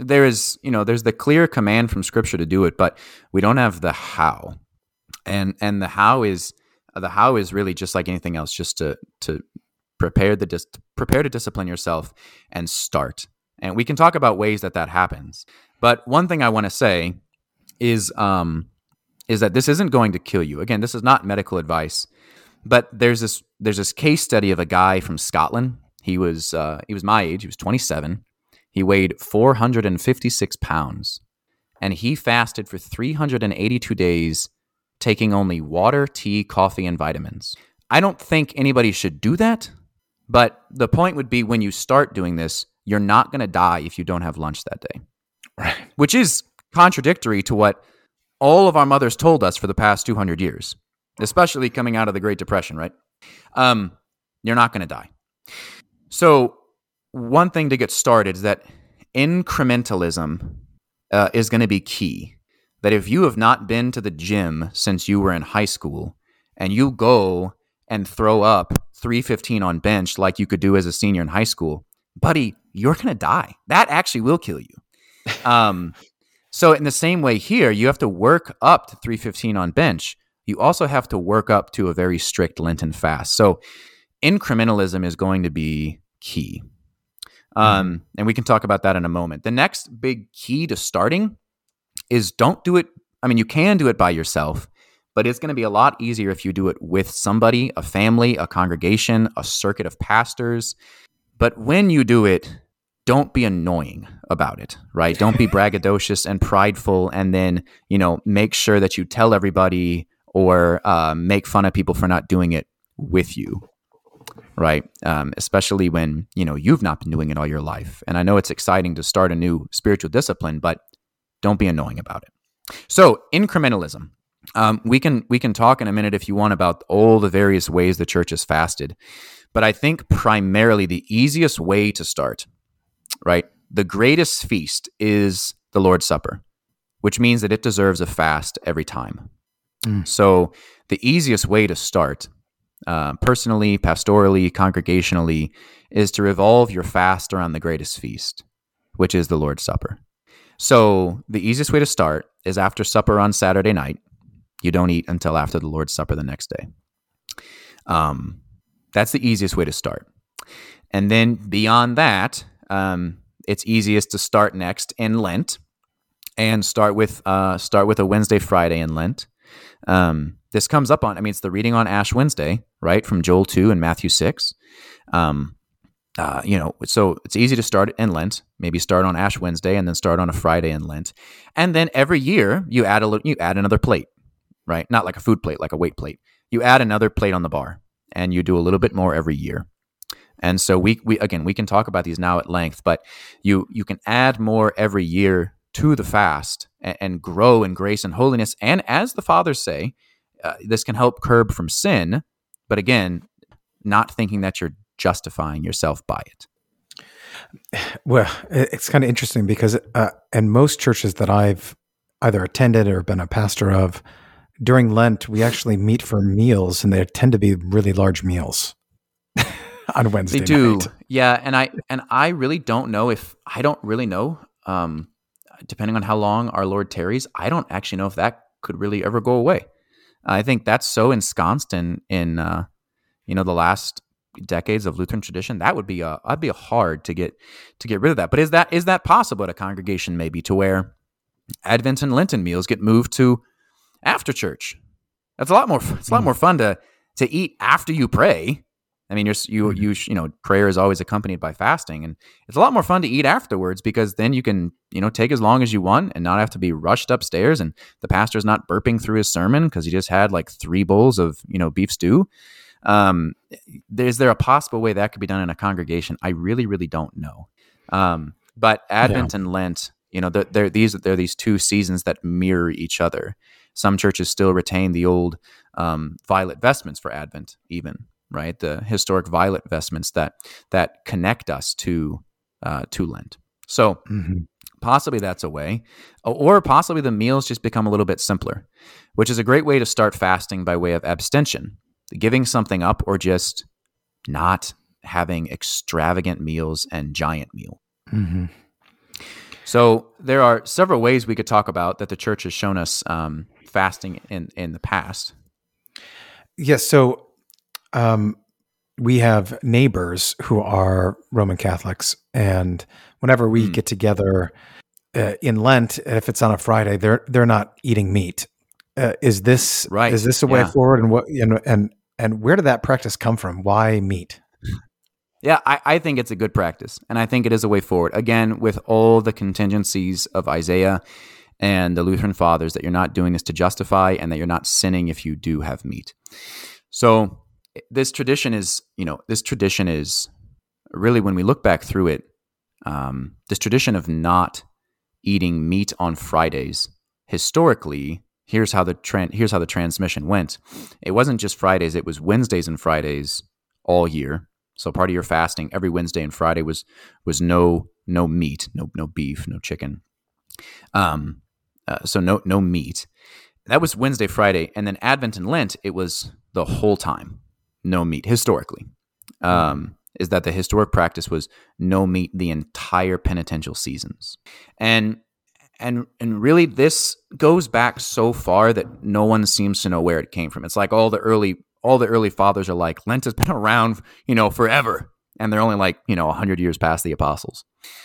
there is, you know, there's the clear command from Scripture to do it, but we don't have the how. And and the how is the how is really just like anything else, just to to prepare the dis- prepare to discipline yourself and start. And we can talk about ways that that happens. But one thing I want to say is um, is that this isn't going to kill you. Again, this is not medical advice. But there's this there's this case study of a guy from Scotland. He was uh, he was my age. He was 27. He weighed 456 pounds, and he fasted for 382 days, taking only water, tea, coffee, and vitamins. I don't think anybody should do that. But the point would be when you start doing this, you're not going to die if you don't have lunch that day. Right. Which is contradictory to what all of our mothers told us for the past 200 years especially coming out of the Great Depression, right? Um, you're not going to die. So, one thing to get started is that incrementalism uh, is going to be key. That if you have not been to the gym since you were in high school and you go and throw up 315 on bench like you could do as a senior in high school, buddy, you're going to die. That actually will kill you. Um, so, in the same way here, you have to work up to 315 on bench you also have to work up to a very strict Lenten fast. So incrementalism is going to be key. Um, mm-hmm. and we can talk about that in a moment. The next big key to starting is don't do it. I mean, you can do it by yourself, but it's going to be a lot easier if you do it with somebody, a family, a congregation, a circuit of pastors. But when you do it, don't be annoying about it, right? Don't be braggadocious and prideful, and then, you know, make sure that you tell everybody or uh, make fun of people for not doing it with you right um, especially when you know you've not been doing it all your life and i know it's exciting to start a new spiritual discipline but don't be annoying about it so incrementalism um, we can we can talk in a minute if you want about all the various ways the church has fasted But I think primarily the easiest way to start, right? The greatest feast is the Lord's Supper, which means that it deserves a fast every time. Mm. So the easiest way to start, uh, personally, pastorally, congregationally, is to revolve your fast around the greatest feast, which is the Lord's Supper. So the easiest way to start is after supper on Saturday night. You don't eat until after the Lord's Supper the next day. Um, that's the easiest way to start. And then beyond that, um, it's easiest to start next in Lent and start with uh, start with a Wednesday, Friday in Lent. Um, this comes up on, I mean, it's the reading on Ash Wednesday, right, from Joel 2 and Matthew 6. Um, uh, you know, so it's easy to start in Lent. Maybe start on Ash Wednesday and then start on a Friday in Lent, and then every year you add a you add another plate, right? Not like a food plate, like a weight plate. You add another plate on the bar, and you do a little bit more every year. And so we we again we can talk about these now at length, but you you can add more every year to the fast and, and grow in grace and holiness. And as the fathers say, uh, this can help curb from sin. But again, not thinking that you're justifying yourself by it.
Well, it's kind of interesting because uh, in most churches that I've either attended or been a pastor of, during Lent, we actually meet for meals, and they tend to be really large meals on Wednesday.
They do,
night.
yeah. And I and I really don't know if I don't really know. Um, depending on how long our Lord tarries, I don't actually know if that could really ever go away. I think that's so ensconced in in uh, you know the last decades of Lutheran tradition, that would be a I'd be a hard to get to get rid of that. But is that is that possible at a congregation maybe to where Advent and Lenten meals get moved to after church? That's a lot more. It's a lot hmm. more fun to to eat after you pray. I mean, you're, you mm-hmm. you you know prayer is always accompanied by fasting, and it's a lot more fun to eat afterwards because then you can you know take as long as you want and not have to be rushed upstairs, and the pastor's not burping through his sermon because he just had like three bowls of you know beef stew. Um, is there a possible way that could be done in a congregation? I really, really don't know. Um, but Advent yeah. and Lent, you know, they're, these they're these two seasons that mirror each other. Some churches still retain the old um, violet vestments for Advent, even right, the historic violet vestments that that connect us to uh, to Lent. So. Mm-hmm possibly that's a way or possibly the meals just become a little bit simpler which is a great way to start fasting by way of abstention giving something up or just not having extravagant meals and giant meal. Mm-hmm. So there are several ways we could talk about that the church has shown us um, fasting in in the past.
Yes. So um, we have neighbors who are Roman Catholics, and whenever we mm. get together uh, in Lent, if it's on a Friday, they're they're not eating meat. Uh, is this right? Is this a way yeah. forward? And what and and and where did that practice come from? Why meat?
Yeah, I, I, think it's a good practice. And I think it is a way forward. Again, with all the contingencies of Isaiah and the Lutheran fathers, that you're not doing this to justify and that you're not sinning if you do have meat. So this tradition is, you know, this tradition is really, when we look back through it, um, this tradition of not eating meat on Fridays historically here's how the tran- here's how the transmission went. It wasn't just Fridays; it was Wednesdays and Fridays all year. So part of your fasting every Wednesday and Friday was was no no meat, no no beef, no chicken. Um, uh, so no no meat. That was Wednesday, Friday, and then Advent and Lent. It was the whole time, no meat. Historically, um, is that the historic practice was no meat the entire penitential seasons, and and and really this goes back so far that no one seems to know where it came from. It's like all the early all the early fathers are like lent has been around you know forever. And they're only like you know 100 years past the apostles.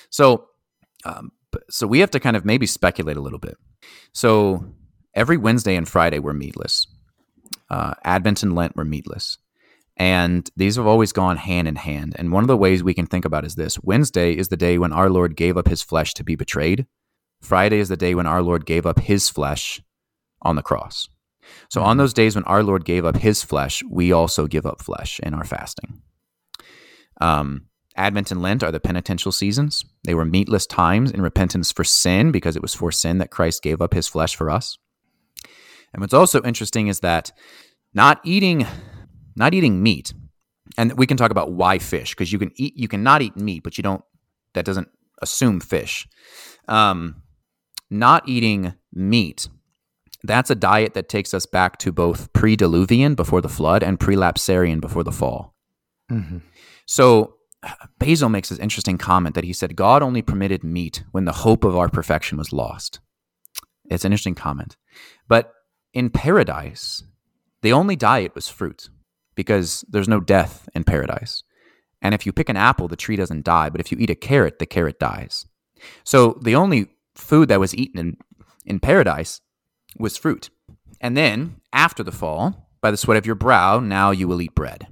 So um, so we have to kind of maybe speculate a little bit. So every wednesday and friday we're meatless. Uh, advent and lent were meatless and these have always gone hand in hand and one of the ways we can think about is this wednesday is the day when our lord gave up his flesh to be betrayed Friday is the day when our Lord gave up his flesh on the cross. So, on mm-hmm. those days when our Lord gave up his flesh, we also give up flesh in our fasting. Um, Advent and Lent are the penitential seasons. They were meatless times in repentance for sin because it was for sin that Christ gave up his flesh for us. And what's also interesting is that not eating not eating meat and we can talk about why fish because you can eat you cannot eat meat, but you don't. That doesn't assume fish. Um, not eating meat. That's a diet that takes us back to both pre-diluvian before the flood and pre-lapsarian before the fall. Mm-hmm. So Basil makes this interesting comment that he said God only permitted meat when the hope of our perfection was lost. It's an interesting comment. But in paradise, the only diet was fruit because there's no death in paradise. And if you pick an apple, the tree doesn't die. But if you eat a carrot, the carrot dies. So the only food that was eaten in, in paradise was fruit. And then after the fall, by the sweat of your brow, now you will eat bread.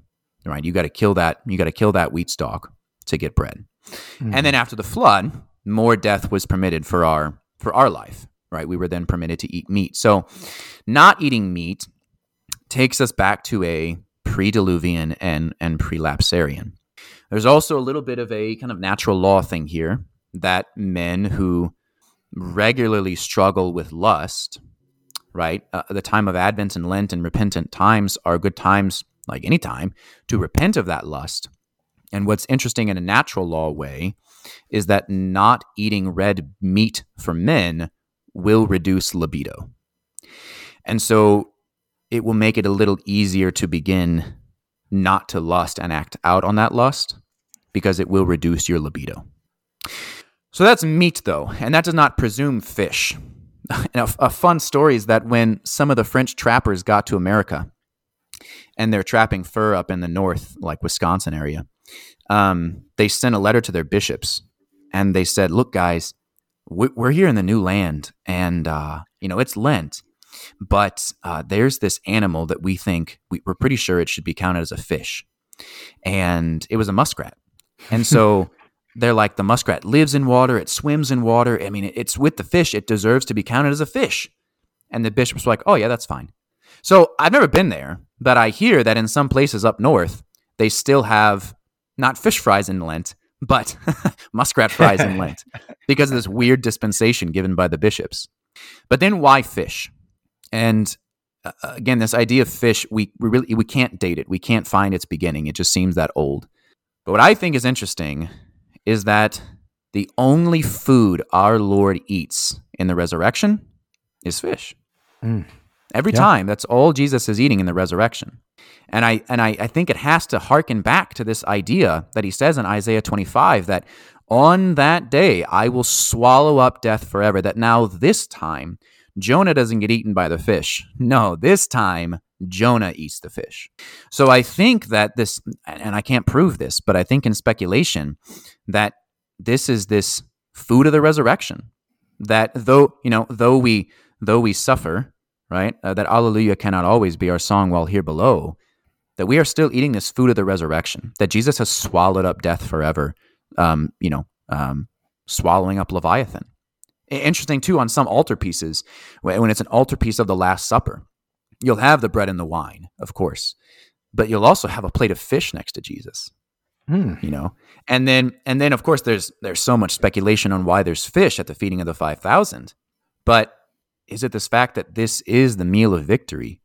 Right? You got to kill that. You got to kill that wheat stalk to get bread. Mm-hmm. And then after the flood, more death was permitted for our for our life. Right? We were then permitted to eat meat. So, not eating meat takes us back to a pre-diluvian and and pre-lapsarian. There's also a little bit of a kind of natural law thing here that men who regularly struggle with lust, right? Uh, the time of Advent and Lent and repentant times are good times, like any time, to repent of that lust. And what's interesting in a natural law way is that not eating red meat for men will reduce libido. And so it will make it a little easier to begin not to lust and act out on that lust because it will reduce your libido. So that's meat, though, and that does not presume fish. a, a fun story is that when some of the French trappers got to America and they're trapping fur up in the north, like Wisconsin area, um, they sent a letter to their bishops and they said, Look, guys, we're here in the new land and, uh, you know, it's Lent, but uh, there's this animal that we think we, we're pretty sure it should be counted as a fish. And it was a muskrat. And so they're like the muskrat lives in water, it swims in water. I mean, it's with the fish, it deserves to be counted as a fish. And the bishop's were like, oh, yeah, that's fine. So I've never been there, but I hear that in some places up north, they still have not fish fries in Lent, but muskrat fries in Lent because of this weird dispensation given by the bishops. But then why fish? And uh, again, this idea of fish, we, we really we can't date it. We can't find its beginning. It just seems that old. But what I think is interesting is that the only food our Lord eats in the resurrection is fish. Mm. Every yeah. time, that's all Jesus is eating in the resurrection. And I and I, I think it has to harken back to this idea that he says in Isaiah 25 that on that day I will swallow up death forever. That now this time Jonah doesn't get eaten by the fish. No, this time Jonah eats the fish. So I think that this, and I can't prove this, but I think in speculation that this is this food of the resurrection. That though you know, though we though we suffer, right? Uh, that Alleluia cannot always be our song while here below. That we are still eating this food of the resurrection. That Jesus has swallowed up death forever. Um, you know, um, swallowing up Leviathan. Interesting too on some altarpieces when it's an altarpiece of the Last Supper You'll have the bread and the wine, of course, but you'll also have a plate of fish next to Jesus. Mm. You know, and then and then of course there's there's so much speculation on why there's fish at the feeding of the five thousand, but is it this fact that this is the meal of victory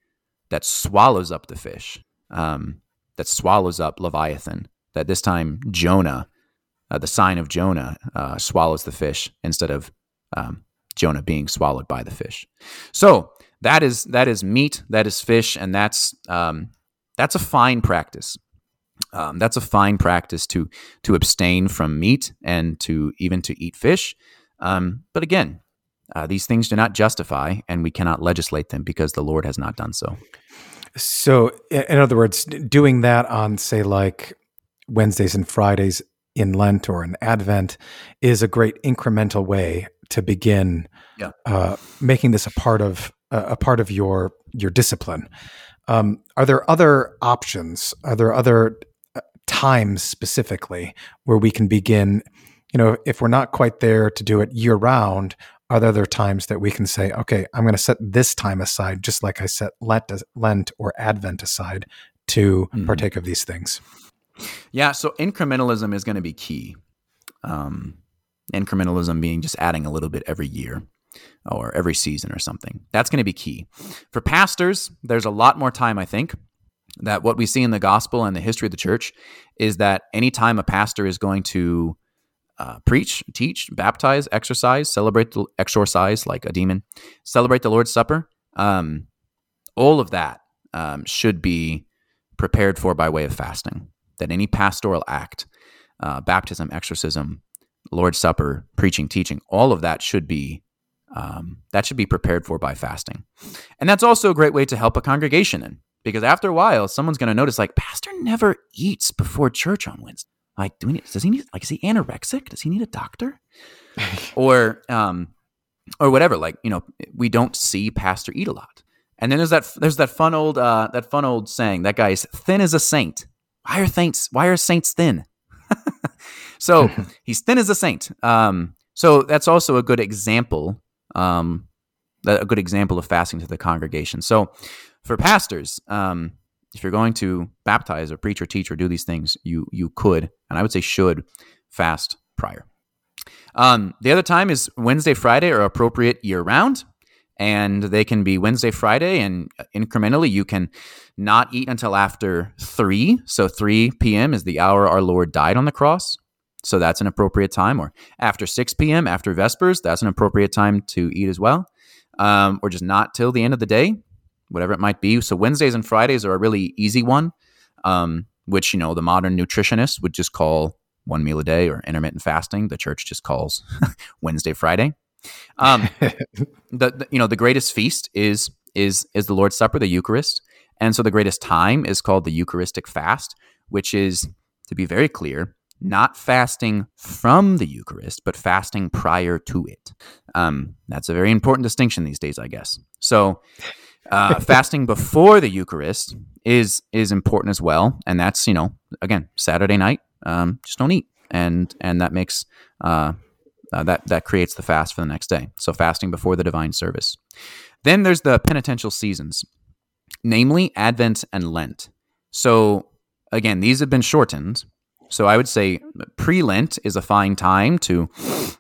that swallows up the fish, um, that swallows up Leviathan? That this time Jonah, uh, the sign of Jonah, uh, swallows the fish instead of um, Jonah being swallowed by the fish. So that is that is meat, that is fish, and that's um, that's a fine practice. Um, that's a fine practice to to abstain from meat and to even to eat fish. Um, but again, uh, these things do not justify, and we cannot legislate them because the Lord has not done so.
So, in other words, doing that on say like Wednesdays and Fridays in Lent or in Advent is a great incremental way to begin yeah. uh, making this a part of a part of your your discipline. Um, are there other options? Are there other uh, times specifically where we can begin? You know, if we're not quite there to do it year round, are there other times that we can say, okay, I'm going to set this time aside, just like I set Lent, Lent or Advent aside to mm-hmm. partake of these things?
Yeah, so incrementalism is going to be key. Um, incrementalism being just adding a little bit every year or every season or something. That's going to be key. For pastors, there's a lot more time, I think. that what we see in the gospel and the history of the church is that anytime a pastor is going to uh, preach, teach, baptize, exercise, celebrate, the, exorcise like a demon, celebrate the Lord's Supper, um, all of that um, should be prepared for by way of fasting. That any pastoral act, uh, baptism, exorcism, Lord's Supper, preaching, teaching, all of that should be um, that should be prepared for by fasting, and that's also a great way to help a congregation in because after a while, someone's going to notice like Pastor never eats before church on Wednesday. Like, do we need, does he need like is he anorexic? Does he need a doctor? or um, or whatever. Like you know, we don't see Pastor eat a lot. And then there's that there's that fun old uh, that fun old saying that guy's thin as a saint. Why are saints why are saints thin? so he's thin as a saint. Um, so that's also a good example, um, a good example of fasting to the congregation. So for pastors, um, if you're going to baptize or preach or teach or do these things, you you could, and I would say should, fast prior. Um, the other time is Wednesday, Friday are appropriate year round and they can be Wednesday, Friday, and incrementally you can not eat until after 3. So 3 p.m. is the hour our Lord died on the cross. So that's an appropriate time. Or after 6 p.m., after Vespers, that's an appropriate time to eat as well. Um, or just not till the end of the day, whatever it might be. So Wednesdays and Fridays are a really easy one, um, which, you know, the modern nutritionist would just call one meal a day or intermittent fasting. The church just calls Wednesday, Friday. Um, the, the, you know the greatest feast is is is the Lord's Supper, the Eucharist, and so the greatest time is called the Eucharistic fast, which is to be very clear, not fasting from the Eucharist, but fasting prior to it. Um, that's a very important distinction these days, I guess. So. Uh, fasting before the Eucharist is is important as well, and that's you know again Saturday night, um, just don't eat, and and that makes uh, uh, that that creates the fast for the next day. So fasting before the divine service. Then there's the penitential seasons, namely Advent and Lent. So again, these have been shortened. So I would say pre-Lent is a fine time to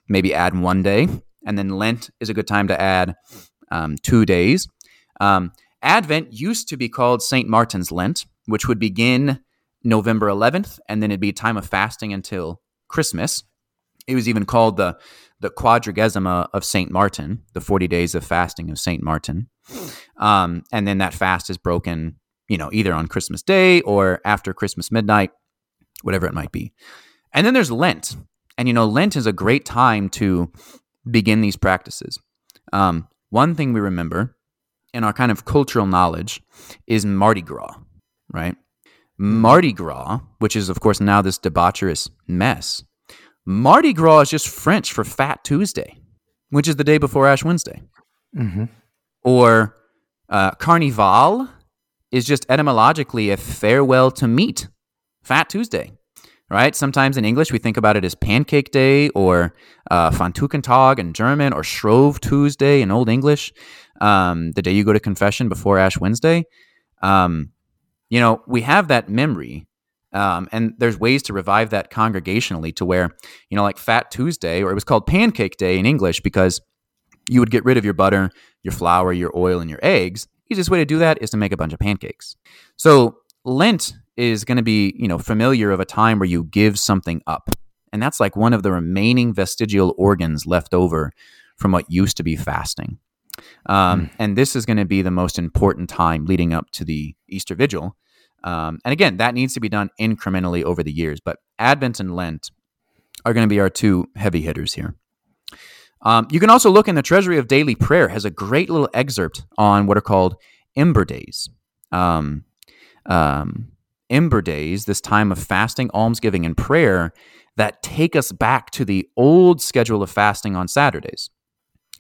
maybe add one day, and then Lent is a good time to add um, two days. Um, Advent used to be called St. Martin's Lent, which would begin November 11th, and then it'd be a time of fasting until Christmas. It was even called the the Quadragesima of Saint Martin, the forty days of fasting of Saint Martin. Um, and then that fast is broken, you know, either on Christmas Day or after Christmas midnight, whatever it might be. And then there's Lent, and you know, Lent is a great time to begin these practices. Um, one thing we remember in our kind of cultural knowledge is Mardi Gras, right? Mardi Gras, which is of course now this debaucherous mess, Mardi Gras is just French for Fat Tuesday, which is the day before Ash Wednesday. Mm-hmm. Or uh, Carnival is just etymologically a farewell to meat, Fat Tuesday, right? Sometimes in English we think about it as Pancake Day or uh, Pfannkuchentag in German or Shrove Tuesday in Old English, um, the day you go to confession before Ash Wednesday. Um, you know, we have that memory um, and there's ways to revive that congregationally to where, you know, like Fat Tuesday, or it was called Pancake Day in English because you would get rid of your butter, your flour, your oil, and your eggs. Easiest way to do that is to make a bunch of pancakes. So Lent is going to be, you know, familiar of a time where you give something up. And that's like one of the remaining vestigial organs left over from what used to be fasting. Um, mm. And this is going to be the most important time leading up to the Easter Vigil um, and again, that needs to be done incrementally over the years. But Advent and Lent are going to be our two heavy hitters here. Um, you can also look in the Treasury of Daily Prayer has a great little excerpt on what are called Ember Days. Um, um, Ember Days, this time of fasting, almsgiving, and prayer that take us back to the old schedule of fasting on Saturdays.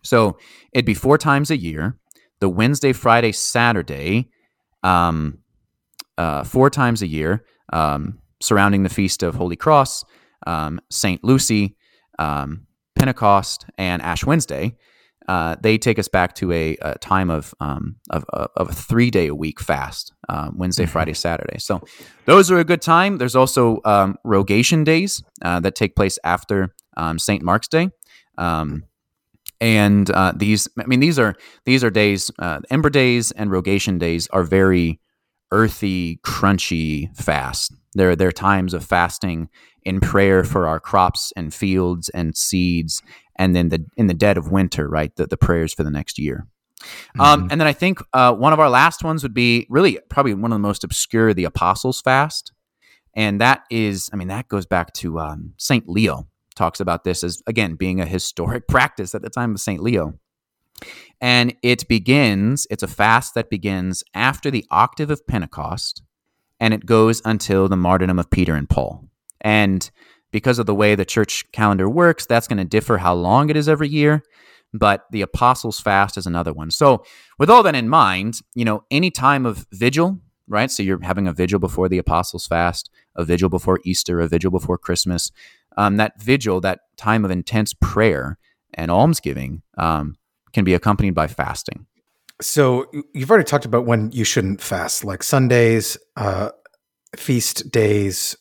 So it'd be four times a year: the Wednesday, Friday, Saturday. Um, uh, four times a year um, surrounding the feast of Holy Cross, um, St. Lucy, um, Pentecost, and Ash Wednesday. Uh, they take us back to a, a time of, um, of, of, a three day a week fast uh, Wednesday, mm-hmm. Friday, Saturday. So those are a good time. There's also um, rogation days uh, that take place after um, St. Mark's Day. and uh, these, I mean, these are these are days. Uh, Ember days and Rogation days are very earthy, crunchy fast. There are times of fasting in prayer for our crops and fields and seeds, and then the in the dead of winter, right? The, the prayers for the next year. Um, mm-hmm. Um, and then I think uh, one of our last ones would be really probably one of the most obscure, the Apostles' Fast, and that is, I mean, that goes back to um, Saint Leo talks about this as again being a historic practice at the time of Saint Leo. And it begins, it's a fast that begins after the octave of Pentecost, and it goes until the martyrdom of Peter and Paul. And because of the way the church calendar works, that's going to differ how long it is every year. But the Apostles' Fast is another one. So, with all that in mind, you know, any time of vigil, right? So, you're having a vigil before the Apostles' Fast, a vigil before Easter, a vigil before Christmas. Um, that vigil, that time of intense prayer and almsgiving, um, can be accompanied by fasting.
So you've already talked about when you shouldn't fast, like Sundays, uh, feast days,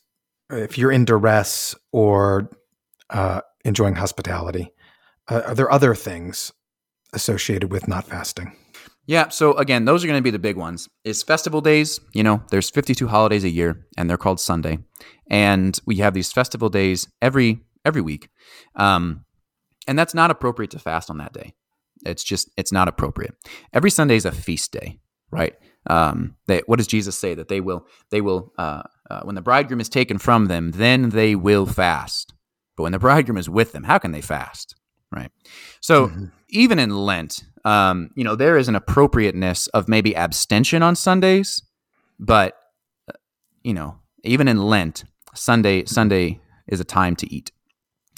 if you're in duress or uh, enjoying hospitality. Uh, are there other things associated with not fasting?
Yeah, so again, those are going to be the big ones. Is festival days, you know, there's 52 holidays a year and they're called Sunday. And we have these festival days every every week. Um, and that's not appropriate to fast on that day. It's just it's not appropriate. Every Sunday is a feast day, right? Um, they, what does Jesus say that they will they will uh, uh, when the bridegroom is taken from them, then they will fast. But when the bridegroom is with them, how can they fast? Right. So mm-hmm. even in Lent, um, you know, there is an appropriateness of maybe abstention on Sundays, but uh, you know, even in Lent, Sunday Sunday is a time to eat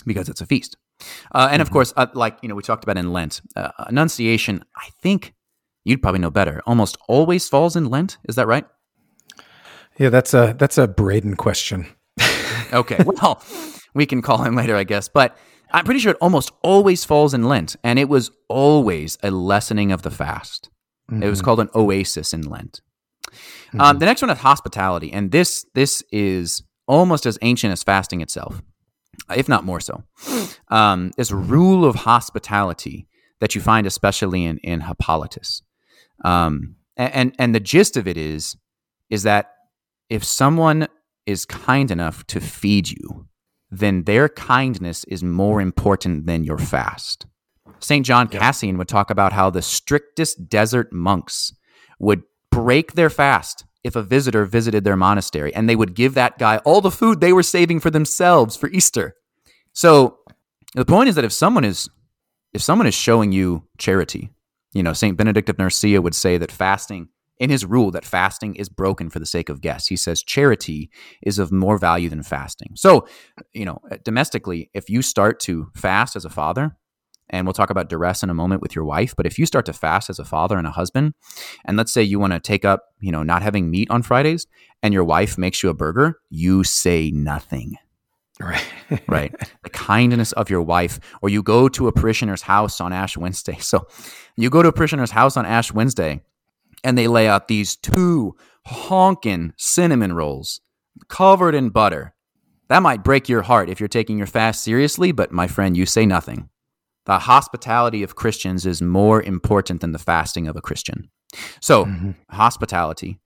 because it's a feast. Uh, and of mm-hmm. course, uh, like you know, we talked about in Lent, uh, Annunciation. I think you'd probably know better. Almost always falls in Lent. Is that right?
Yeah, that's a that's a Braden question.
okay, well, we can call him later, I guess. But I'm pretty sure it almost always falls in Lent, and it was always a lessening of the fast. Mm-hmm. It was mm-hmm. called an oasis in Lent. Mm-hmm. Um, the next one is hospitality, and this this is almost as ancient as fasting itself if not more so. Um, this rule of hospitality that you find especially in in Hippolytus, um, and and the gist of it is is that if someone is kind enough to feed you, then their kindness is more important than your fast. St. John Cassian would talk about how the strictest desert monks would break their fast if a visitor visited their monastery and they would give that guy all the food they were saving for themselves for Easter. So the point is that if someone is if someone is showing you charity, you know, Saint Benedict of Nursia would say that fasting in his rule that fasting is broken for the sake of guests. He says charity is of more value than fasting. So, you know, uh, domestically, if you start to fast as a father, and we'll talk about duress in a moment with your wife, but if you start to fast as a father and a husband, and let's say you want to take up, you know, not having meat on Fridays, and your wife makes you a burger, you say nothing.
Right.
right. The kindness of your wife, or you go to a parishioner's house on Ash Wednesday. So you go to a parishioner's house on Ash Wednesday and they lay out these two honking cinnamon rolls covered in butter. That might break your heart if you're taking your fast seriously, but my friend, you say nothing. The hospitality of Christians is more important than the fasting of a Christian. So, mm-hmm. hospitality.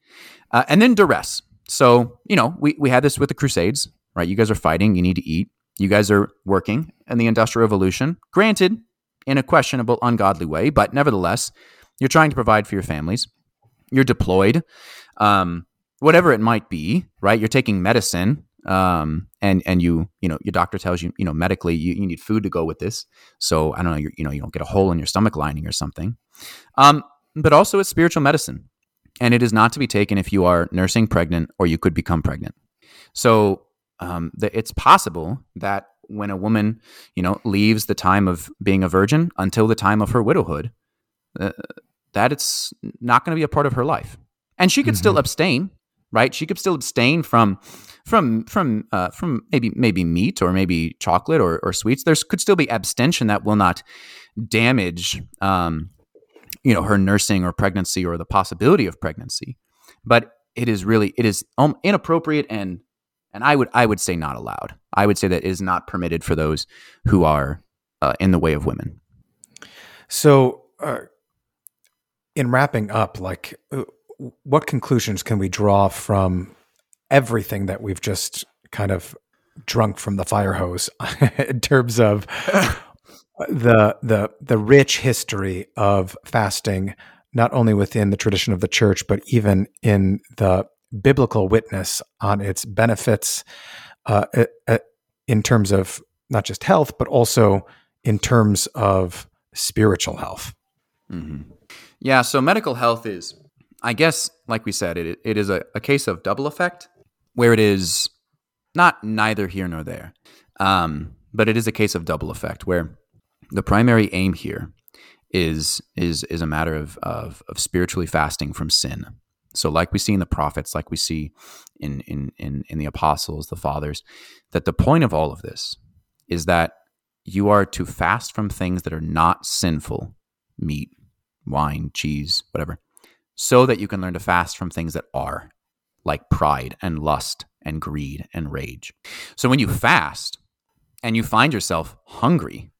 Uh, and then duress. So, you know, we, we had this with the Crusades right? You guys are fighting, you need to eat. You guys are working in the Industrial Revolution, granted, in a questionable, ungodly way, but nevertheless, you're trying to provide for your families. You're deployed, um, whatever it might be, right? You're taking medicine, um, and and you you know your doctor tells you you know medically you, you need food to go with this. So I don't know you you know you don't get a hole in your stomach lining or something. Um, but also it's spiritual medicine, and it is not to be taken if you are nursing pregnant or you could become pregnant. So um, that it's possible that when a woman, you know, leaves the time of being a virgin until the time of her widowhood, uh, that it's not going to be a part of her life, and she could mm-hmm. still abstain, right? She could still abstain from from from uh, from maybe maybe meat or maybe chocolate or, or sweets. There could still be abstention that will not damage, um, you know, her nursing or pregnancy or the possibility of pregnancy, but it is really it is um, inappropriate and and I would I would say not allowed. I would say that is not permitted for those who are uh, in the way of women.
So, uh, in wrapping up, like, uh, what conclusions can we draw from everything that we've just kind of drunk from the fire hose in terms of the the the rich history of fasting not only within the tradition of the church but even in the biblical witness on its benefits uh, in terms of not just health but also in terms of spiritual health
mm-hmm. Yeah so medical health is i guess like we said it, it is a, a case of double effect where it is not neither here nor there um, but it is a case of double effect where the primary aim here is is is a matter of, of of spiritually fasting from sin. So, like we see in the prophets, like we see in in in, in the apostles, the fathers, that the point of all of this is that you are to fast from things that are not sinful, meat, wine, cheese, whatever, so that you can learn to fast from things that are, like pride and lust and greed and rage. So when you fast and you find yourself hungry,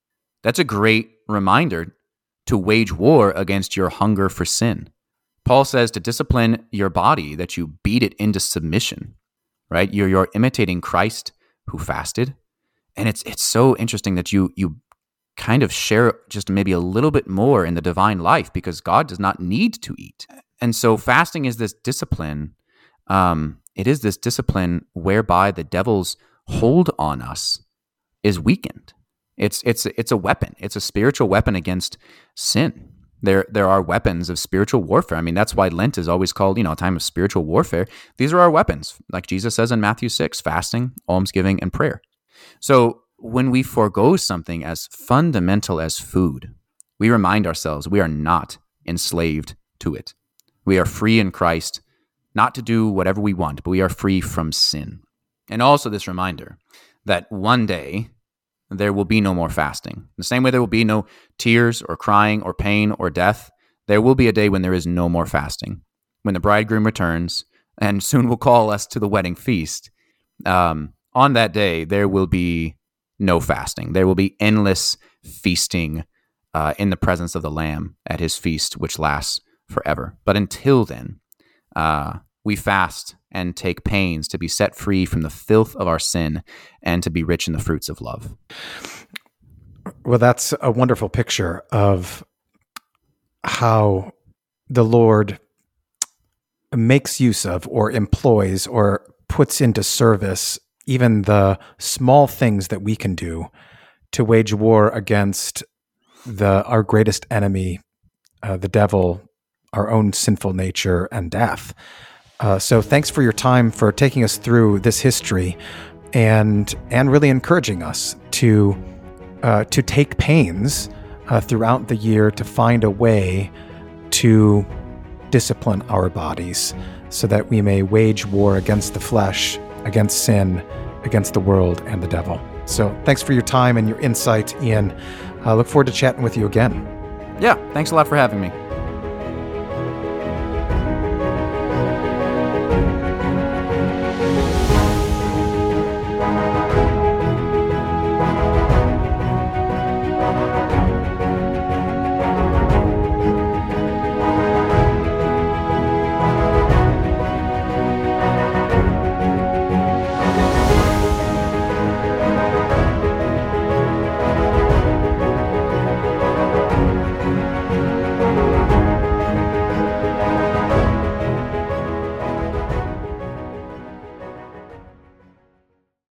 that's a great reminder to wage war against your hunger for sin. Paul says to discipline your body that you beat it into submission, right? You're, you're imitating Christ who fasted. And it's it's so interesting that you you kind of share just maybe a little bit more in the divine life because God does not need to eat. And so fasting is this discipline. Um, it is this discipline whereby the devil's hold on us is weakened. It's it's it's a weapon. It's a spiritual weapon against sin. There there are weapons of spiritual warfare. I mean, that's why Lent is always called, you know, a time of spiritual warfare. These are our weapons, like Jesus says in Matthew 6, fasting, almsgiving, and prayer. So when we forego something as fundamental as food, we remind ourselves we are not enslaved to it. We are free in Christ, not to do whatever we want, but we are free from sin. And also this reminder that one day there will be no more fasting. The same way there will be no tears or crying or pain or death, there will be a day when there is no more fasting, when the bridegroom returns and soon will call us to the wedding feast. Um, on that day, there will be no fasting. There will be endless feasting uh, in the presence of the Lamb at his feast, which lasts forever. But until then, uh, we fast and take pains to be set free from the filth of our sin and to be rich in the fruits of love.
Well, that's a wonderful picture of how the Lord makes use of or employs or puts into service even the small things that we can do to wage war against the our greatest enemy, uh, the devil, our own sinful nature and death. Uh, so thanks for your time for taking us through this history, and and really encouraging us to uh, to take pains uh, throughout the year to find a way to discipline our bodies, so that we may wage war against the flesh, against sin, against the world and the devil. So thanks for your time and your insight, Ian. I look forward to chatting with you again.
Yeah, thanks a lot for having me.